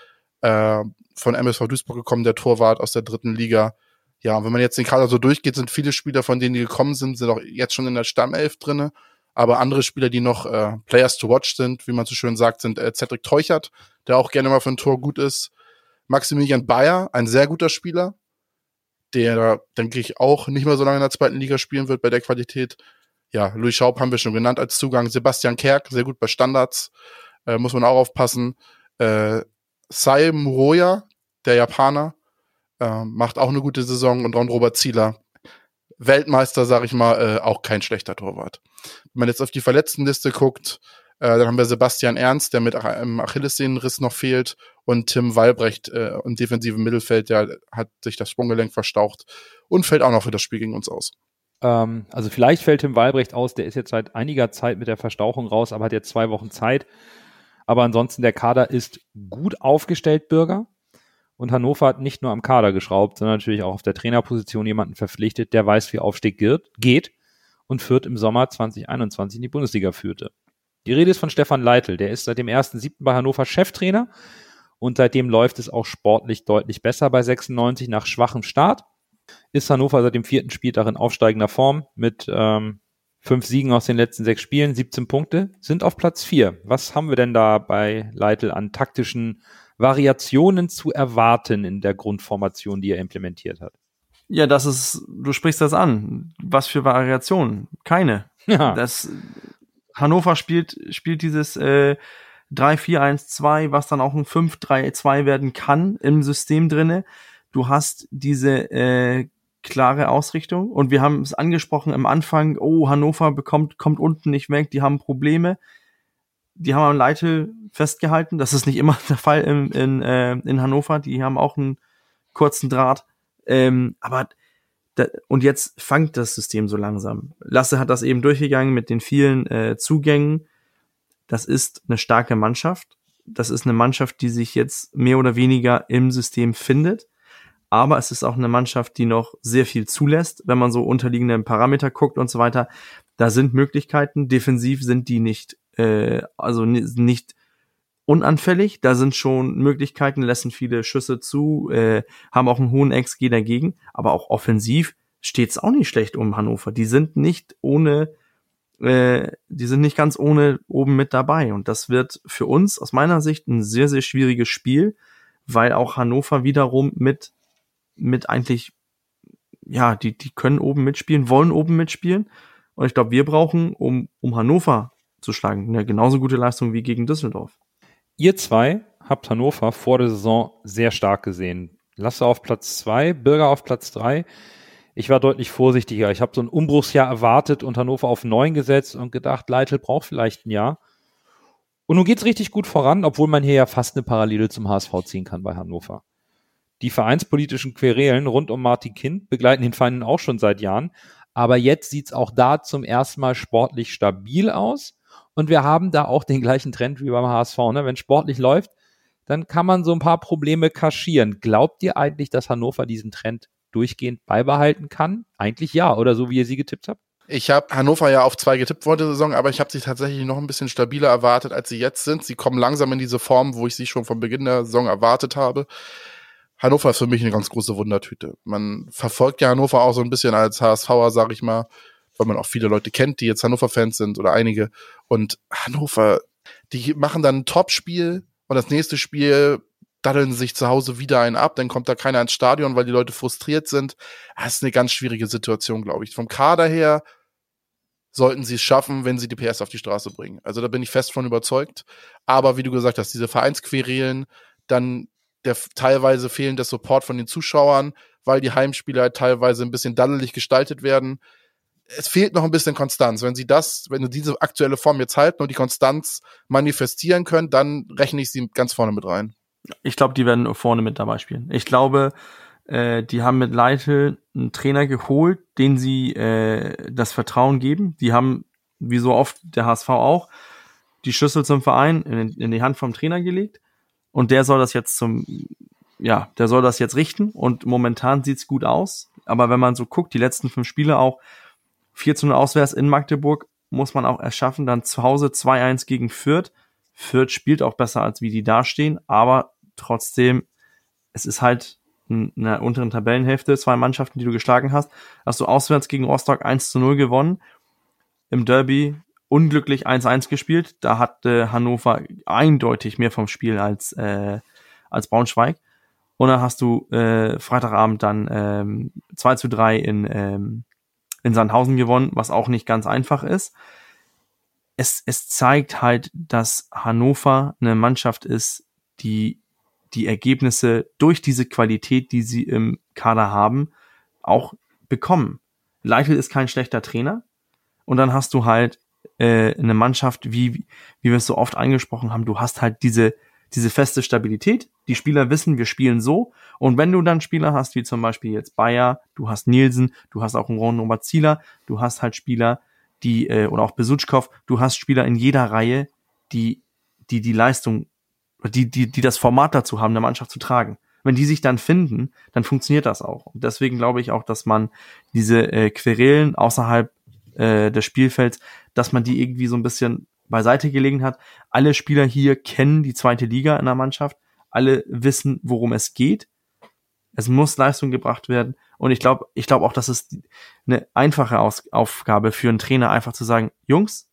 äh, von MSV Duisburg gekommen, der Torwart aus der dritten Liga. Ja, wenn man jetzt den Kader so durchgeht, sind viele Spieler, von denen die gekommen sind, sind auch jetzt schon in der Stammelf drinne. Aber andere Spieler, die noch äh, Players to watch sind, wie man so schön sagt, sind äh, Cedric Teuchert, der auch gerne mal für ein Tor gut ist. Maximilian Bayer, ein sehr guter Spieler, der, denke ich, auch nicht mehr so lange in der zweiten Liga spielen wird bei der Qualität. Ja, Louis Schaub haben wir schon genannt als Zugang. Sebastian Kerk, sehr gut bei Standards, äh, muss man auch aufpassen. Äh, Sai Muroya, der Japaner, äh, macht auch eine gute Saison. Und Ron Robert Zieler, Weltmeister, sag ich mal, äh, auch kein schlechter Torwart. Wenn man jetzt auf die Verletztenliste guckt, äh, dann haben wir Sebastian Ernst, der mit einem Achillessehnenriss noch fehlt. Und Tim Walbrecht äh, im defensiven Mittelfeld, der hat sich das Sprunggelenk verstaucht und fällt auch noch für das Spiel gegen uns aus. Ähm, also vielleicht fällt Tim Walbrecht aus, der ist jetzt seit einiger Zeit mit der Verstauchung raus, aber hat jetzt zwei Wochen Zeit. Aber ansonsten, der Kader ist gut aufgestellt, Bürger. Und Hannover hat nicht nur am Kader geschraubt, sondern natürlich auch auf der Trainerposition jemanden verpflichtet, der weiß, wie Aufstieg geht und führt im Sommer 2021 in die Bundesliga führte. Die Rede ist von Stefan Leitl, der ist seit dem 1.7. bei Hannover Cheftrainer und seitdem läuft es auch sportlich deutlich besser bei 96 nach schwachem Start. Ist Hannover seit dem vierten Spieltag in aufsteigender Form mit ähm, fünf Siegen aus den letzten sechs Spielen, 17 Punkte, sind auf Platz vier. Was haben wir denn da bei Leitl an taktischen Variationen zu erwarten in der Grundformation, die er implementiert hat? Ja, das ist, du sprichst das an. Was für Variationen? Keine. Ja. Das, Hannover spielt, spielt dieses äh, 3-4-1-2, was dann auch ein 5-3-2 werden kann im System drinne. Du hast diese äh, klare Ausrichtung und wir haben es angesprochen am Anfang, oh, Hannover bekommt, kommt unten nicht weg, die haben Probleme. Die haben am Leitl festgehalten. Das ist nicht immer der Fall in, in, äh, in Hannover. Die haben auch einen kurzen Draht. Ähm, aber da, und jetzt fangt das System so langsam. Lasse hat das eben durchgegangen mit den vielen äh, Zugängen. Das ist eine starke Mannschaft. Das ist eine Mannschaft, die sich jetzt mehr oder weniger im System findet. Aber es ist auch eine Mannschaft, die noch sehr viel zulässt, wenn man so unterliegende Parameter guckt und so weiter. Da sind Möglichkeiten. Defensiv sind die nicht, äh, also nicht unanfällig. Da sind schon Möglichkeiten, lassen viele Schüsse zu, äh, haben auch einen hohen XG dagegen, aber auch offensiv steht's auch nicht schlecht um Hannover. Die sind nicht ohne, äh, die sind nicht ganz ohne oben mit dabei. Und das wird für uns aus meiner Sicht ein sehr, sehr schwieriges Spiel, weil auch Hannover wiederum mit, mit eigentlich, ja, die, die können oben mitspielen, wollen oben mitspielen. Und ich glaube, wir brauchen, um, um Hannover zu schlagen, eine genauso gute Leistung wie gegen Düsseldorf. Ihr zwei habt Hannover vor der Saison sehr stark gesehen. Lasse auf Platz zwei, Bürger auf Platz drei. Ich war deutlich vorsichtiger. Ich habe so ein Umbruchsjahr erwartet und Hannover auf neun gesetzt und gedacht, Leitl braucht vielleicht ein Jahr. Und nun geht's richtig gut voran, obwohl man hier ja fast eine Parallele zum HSV ziehen kann bei Hannover. Die vereinspolitischen Querelen rund um Martin Kind begleiten den Feinden auch schon seit Jahren. Aber jetzt sieht's auch da zum ersten Mal sportlich stabil aus. Und wir haben da auch den gleichen Trend wie beim HSV. Ne? Wenn sportlich läuft, dann kann man so ein paar Probleme kaschieren. Glaubt ihr eigentlich, dass Hannover diesen Trend durchgehend beibehalten kann? Eigentlich ja, oder so wie ihr sie getippt habt? Ich habe Hannover ja auf zwei getippt vor der Saison, aber ich habe sie tatsächlich noch ein bisschen stabiler erwartet, als sie jetzt sind. Sie kommen langsam in diese Form, wo ich sie schon von Beginn der Saison erwartet habe. Hannover ist für mich eine ganz große Wundertüte. Man verfolgt ja Hannover auch so ein bisschen als HSVer, sag ich mal, weil man auch viele Leute kennt, die jetzt Hannover-Fans sind oder einige. Und Hannover, die machen dann ein Top-Spiel und das nächste Spiel daddeln sich zu Hause wieder einen ab, dann kommt da keiner ins Stadion, weil die Leute frustriert sind. Das ist eine ganz schwierige Situation, glaube ich. Vom Kader her sollten sie es schaffen, wenn sie die PS auf die Straße bringen. Also da bin ich fest von überzeugt. Aber wie du gesagt hast, diese Vereinsquerelen, dann der teilweise fehlende Support von den Zuschauern, weil die Heimspiele halt teilweise ein bisschen daddelig gestaltet werden. Es fehlt noch ein bisschen Konstanz. Wenn sie das, wenn sie diese aktuelle Form jetzt halten und die Konstanz manifestieren können, dann rechne ich sie ganz vorne mit rein. Ich glaube, die werden vorne mit dabei spielen. Ich glaube, äh, die haben mit Leitl einen Trainer geholt, den sie äh, das Vertrauen geben. Die haben, wie so oft der HSV auch, die Schlüssel zum Verein in, in die Hand vom Trainer gelegt. Und der soll das jetzt zum, ja, der soll das jetzt richten. Und momentan sieht's gut aus. Aber wenn man so guckt, die letzten fünf Spiele auch 4 zu 0 auswärts in Magdeburg, muss man auch erschaffen. Dann zu Hause 2-1 gegen Fürth. Fürth spielt auch besser, als wie die dastehen, aber trotzdem, es ist halt in der unteren Tabellenhälfte, zwei Mannschaften, die du geschlagen hast. Hast du auswärts gegen Rostock 1 zu 0 gewonnen. Im Derby unglücklich 1-1 gespielt. Da hatte Hannover eindeutig mehr vom Spiel als, äh, als Braunschweig. Und dann hast du äh, Freitagabend dann ähm, 2 zu 3 in, ähm, in Sandhausen gewonnen, was auch nicht ganz einfach ist. Es, es zeigt halt, dass Hannover eine Mannschaft ist, die die Ergebnisse durch diese Qualität, die sie im Kader haben, auch bekommen. Leitl ist kein schlechter Trainer. Und dann hast du halt äh, eine Mannschaft, wie, wie wir es so oft angesprochen haben, du hast halt diese, diese feste Stabilität. Die Spieler wissen, wir spielen so. Und wenn du dann Spieler hast, wie zum Beispiel jetzt Bayer, du hast Nielsen, du hast auch einen Ron Zieler, du hast halt Spieler, die, äh, oder auch Besutschkow, du hast Spieler in jeder Reihe, die, die die Leistung die, die, die das Format dazu haben, eine Mannschaft zu tragen. Wenn die sich dann finden, dann funktioniert das auch. Und deswegen glaube ich auch, dass man diese äh, Querelen außerhalb äh, des Spielfelds, dass man die irgendwie so ein bisschen beiseite gelegen hat. Alle Spieler hier kennen die zweite Liga in der Mannschaft. Alle wissen, worum es geht. Es muss Leistung gebracht werden. Und ich glaube, ich glaube auch, dass es eine einfache Aus Aufgabe für einen Trainer einfach zu sagen, Jungs,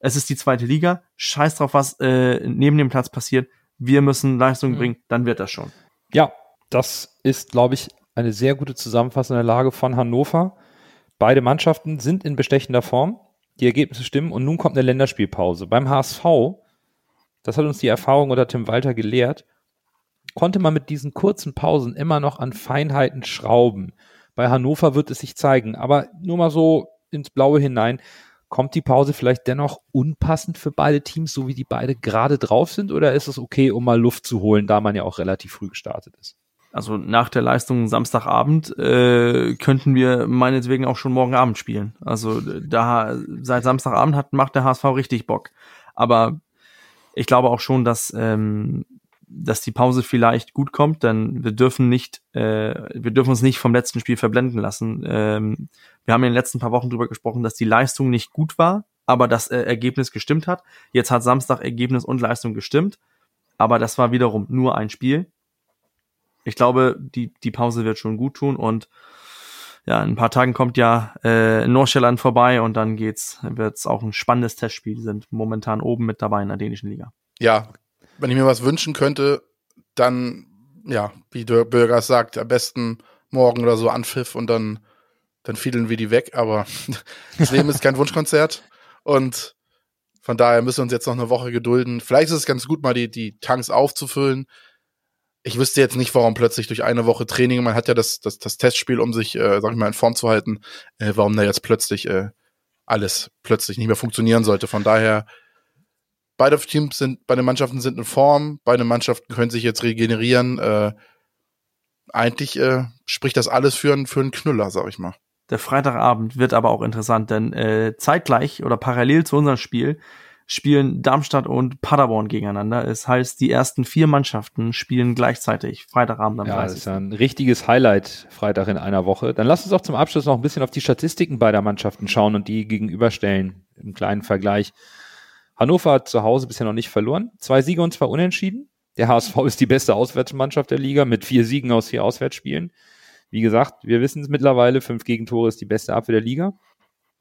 es ist die zweite Liga, scheiß drauf, was äh, neben dem Platz passiert wir müssen Leistung mhm. bringen, dann wird das schon. Ja, das ist, glaube ich, eine sehr gute Zusammenfassung der Lage von Hannover. Beide Mannschaften sind in bestechender Form. Die Ergebnisse stimmen und nun kommt eine Länderspielpause. Beim HSV, das hat uns die Erfahrung oder Tim Walter gelehrt, konnte man mit diesen kurzen Pausen immer noch an Feinheiten schrauben. Bei Hannover wird es sich zeigen, aber nur mal so ins Blaue hinein kommt die Pause vielleicht dennoch unpassend für beide Teams, so wie die beide gerade drauf sind? Oder ist es okay, um mal Luft zu holen, da man ja auch relativ früh gestartet ist? Also nach der Leistung Samstagabend äh, könnten wir meinetwegen auch schon morgen Abend spielen. Also da seit Samstagabend hat, macht der HSV richtig Bock. Aber ich glaube auch schon, dass ähm, dass die Pause vielleicht gut kommt, denn wir dürfen nicht, äh, wir dürfen uns nicht vom letzten Spiel verblenden lassen. Ähm, wir haben in den letzten paar Wochen darüber gesprochen, dass die Leistung nicht gut war, aber das äh, Ergebnis gestimmt hat. Jetzt hat Samstag Ergebnis und Leistung gestimmt, aber das war wiederum nur ein Spiel. Ich glaube, die, die Pause wird schon gut tun und ja, in ein paar Tagen kommt ja äh, Nordsjælland vorbei und dann geht's, wird's auch ein spannendes Testspiel. Die sind momentan oben mit dabei in der dänischen Liga. Ja, wenn ich mir was wünschen könnte, dann, ja, wie der Bürger sagt, am besten morgen oder so Anpfiff und dann, dann fiedeln wir die weg. Aber das Leben ist kein Wunschkonzert. Und von daher müssen wir uns jetzt noch eine Woche gedulden. Vielleicht ist es ganz gut, mal die, die Tanks aufzufüllen. Ich wüsste jetzt nicht, warum plötzlich durch eine Woche Training, man hat ja das, das, das Testspiel, um sich, äh, sag ich mal, in Form zu halten, äh, warum da jetzt plötzlich äh, alles plötzlich nicht mehr funktionieren sollte. Von daher, beide Teams sind, beide Mannschaften sind in Form, beide Mannschaften können sich jetzt regenerieren. Äh, eigentlich äh, spricht das alles für, einen für einen Knüller, sag ich mal. Der Freitagabend wird aber auch interessant, denn äh, zeitgleich oder parallel zu unserem Spiel spielen Darmstadt und Paderborn gegeneinander. Es heißt, die ersten vier Mannschaften spielen gleichzeitig Freitagabend am Ja, 30. das ist ja ein richtiges Highlight Freitag in einer Woche. Dann lasst uns auch zum Abschluss noch ein bisschen auf die Statistiken beider Mannschaften schauen und die gegenüberstellen im kleinen Vergleich. Hannover hat zu Hause bisher noch nicht verloren. Zwei Siege und zwei Unentschieden. Der HSV ist die beste Auswärtsmannschaft der Liga mit vier Siegen aus vier Auswärtsspielen. Wie gesagt, wir wissen es mittlerweile, fünf Gegentore ist die beste Abwehr der Liga.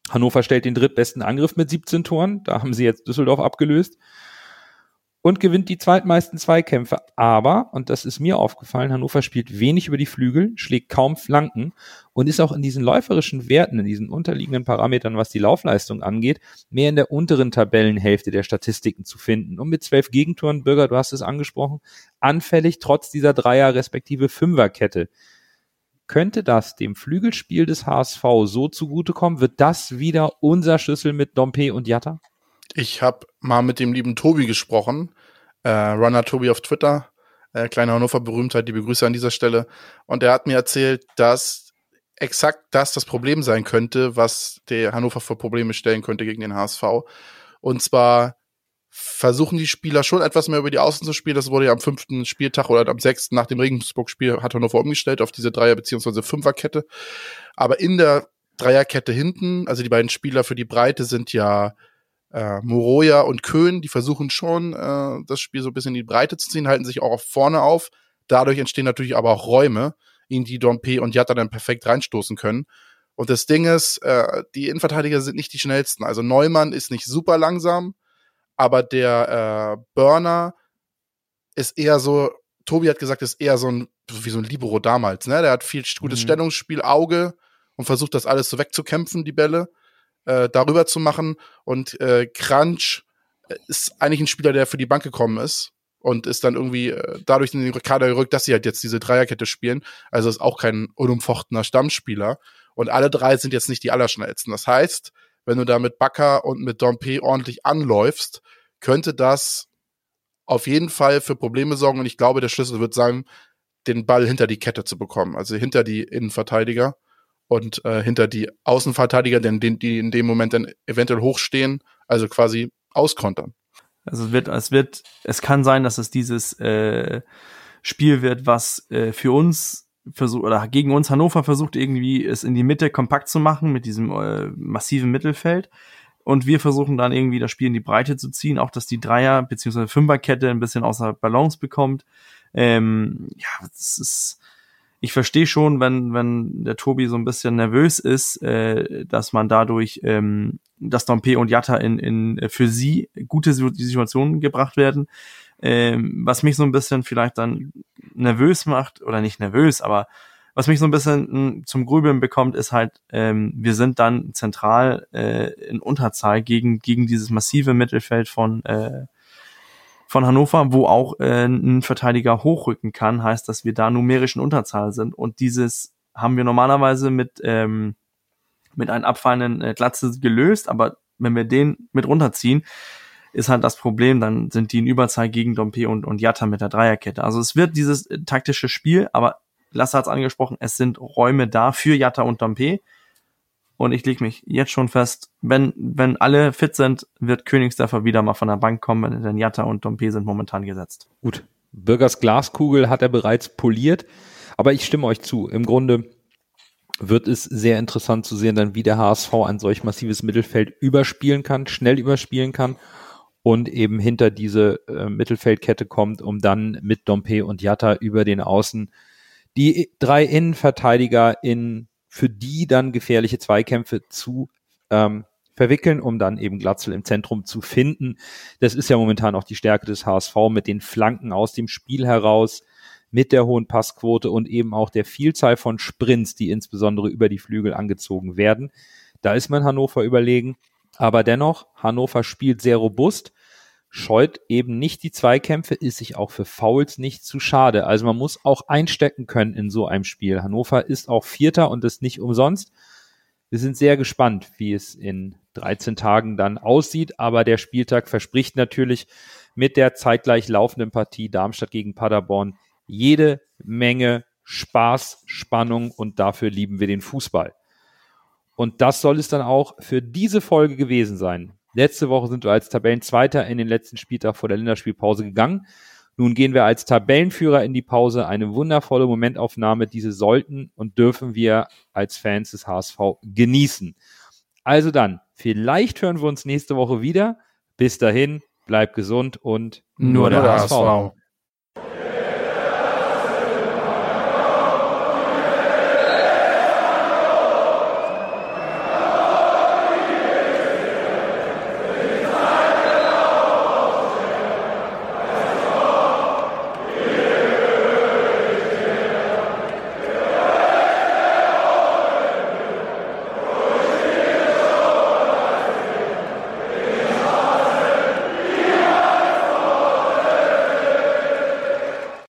Hannover stellt den drittbesten Angriff mit 17 Toren. Da haben sie jetzt Düsseldorf abgelöst. Und gewinnt die zweitmeisten Zweikämpfe. Aber, und das ist mir aufgefallen, Hannover spielt wenig über die Flügel, schlägt kaum Flanken und ist auch in diesen läuferischen Werten, in diesen unterliegenden Parametern, was die Laufleistung angeht, mehr in der unteren Tabellenhälfte der Statistiken zu finden. Und mit zwölf Gegentoren, Bürger, du hast es angesprochen, anfällig trotz dieser Dreier- respektive Fünferkette. Könnte das dem Flügelspiel des HSV so zugutekommen? Wird das wieder unser Schlüssel mit Dompe und Jatta? Ich habe mal mit dem lieben Tobi gesprochen, äh, Runner Tobi auf Twitter, äh, kleine Hannover Berühmtheit, die Begrüße an dieser Stelle. Und er hat mir erzählt, dass exakt das das Problem sein könnte, was der Hannover vor Probleme stellen könnte gegen den HSV. Und zwar versuchen die Spieler schon etwas mehr über die Außen zu spielen. Das wurde ja am fünften Spieltag oder am sechsten nach dem Regensburg-Spiel hat Hannover umgestellt auf diese Dreier- bzw. Fünferkette. Aber in der Dreierkette hinten, also die beiden Spieler für die Breite sind ja äh, Moroja und Köhn, die versuchen schon, äh, das Spiel so ein bisschen in die Breite zu ziehen, halten sich auch auf vorne auf. Dadurch entstehen natürlich aber auch Räume, in die Dompe und Jatta dann perfekt reinstoßen können. Und das Ding ist, äh, die Innenverteidiger sind nicht die schnellsten. Also Neumann ist nicht super langsam, aber der äh, Burner ist eher so, Tobi hat gesagt, ist eher so ein, wie so ein Libero damals, ne? Der hat viel gutes Mhm. Stellungsspiel, Auge und versucht das alles so wegzukämpfen, die Bälle, äh, darüber zu machen. Und äh, Crunch äh, ist eigentlich ein Spieler, der für die Bank gekommen ist und ist dann irgendwie äh, dadurch in den Kader gerückt, dass sie halt jetzt diese Dreierkette spielen. Also ist auch kein unumfochtener Stammspieler. Und alle drei sind jetzt nicht die allerschnellsten. Das heißt, wenn du da mit Bakker und mit Dompe ordentlich anläufst, könnte das auf jeden Fall für Probleme sorgen. Und ich glaube, der Schlüssel wird sein, den Ball hinter die Kette zu bekommen. Also hinter die Innenverteidiger und äh, hinter die Außenverteidiger, denn die, in dem Moment dann eventuell hochstehen, also quasi auskontern. Also es wird, es wird, es kann sein, dass es dieses äh, Spiel wird, was äh, für uns versucht oder gegen uns Hannover versucht irgendwie es in die Mitte kompakt zu machen mit diesem äh, massiven Mittelfeld und wir versuchen dann irgendwie das Spiel in die Breite zu ziehen, auch dass die Dreier bzw. Fünferkette ein bisschen außer Balance bekommt. Ähm, ja, das ist ich verstehe schon, wenn, wenn der Tobi so ein bisschen nervös ist, äh, dass man dadurch, ähm, dass Dompe und Jatta in, in äh, für sie gute Situ- Situationen gebracht werden. Ähm, was mich so ein bisschen vielleicht dann nervös macht, oder nicht nervös, aber was mich so ein bisschen mh, zum Grübeln bekommt, ist halt, ähm, wir sind dann zentral äh, in Unterzahl gegen, gegen dieses massive Mittelfeld von, äh, von Hannover, wo auch äh, ein Verteidiger hochrücken kann, heißt, dass wir da numerisch in Unterzahl sind. Und dieses haben wir normalerweise mit, ähm, mit einem abfallenden äh, Glatze gelöst, aber wenn wir den mit runterziehen, ist halt das Problem, dann sind die in Überzahl gegen Dompe und, und Jatta mit der Dreierkette. Also es wird dieses äh, taktische Spiel, aber Lasse hat es angesprochen, es sind Räume da für Jatta und Dompe. Und ich lege mich jetzt schon fest, wenn, wenn alle fit sind, wird Königsdörfer wieder mal von der Bank kommen, denn Jatta und Dompe sind momentan gesetzt. Gut, Bürgers Glaskugel hat er bereits poliert, aber ich stimme euch zu. Im Grunde wird es sehr interessant zu sehen, dann wie der HSV ein solch massives Mittelfeld überspielen kann, schnell überspielen kann und eben hinter diese äh, Mittelfeldkette kommt, um dann mit Dompe und Jatta über den Außen die drei Innenverteidiger in für die dann gefährliche Zweikämpfe zu ähm, verwickeln, um dann eben Glatzel im Zentrum zu finden. Das ist ja momentan auch die Stärke des HSV mit den Flanken aus dem Spiel heraus, mit der hohen Passquote und eben auch der Vielzahl von Sprints, die insbesondere über die Flügel angezogen werden. Da ist man Hannover überlegen. Aber dennoch, Hannover spielt sehr robust, scheut eben nicht die Zweikämpfe, ist sich auch für Fouls nicht zu schade. Also man muss auch einstecken können in so einem Spiel. Hannover ist auch Vierter und ist nicht umsonst. Wir sind sehr gespannt, wie es in 13 Tagen dann aussieht, aber der Spieltag verspricht natürlich mit der zeitgleich laufenden Partie Darmstadt gegen Paderborn jede Menge Spaß, Spannung und dafür lieben wir den Fußball. Und das soll es dann auch für diese Folge gewesen sein. Letzte Woche sind wir als Tabellenzweiter in den letzten Spieltag vor der Länderspielpause gegangen. Nun gehen wir als Tabellenführer in die Pause. Eine wundervolle Momentaufnahme. Diese sollten und dürfen wir als Fans des HSV genießen. Also dann, vielleicht hören wir uns nächste Woche wieder. Bis dahin, bleibt gesund und Nur der HSV.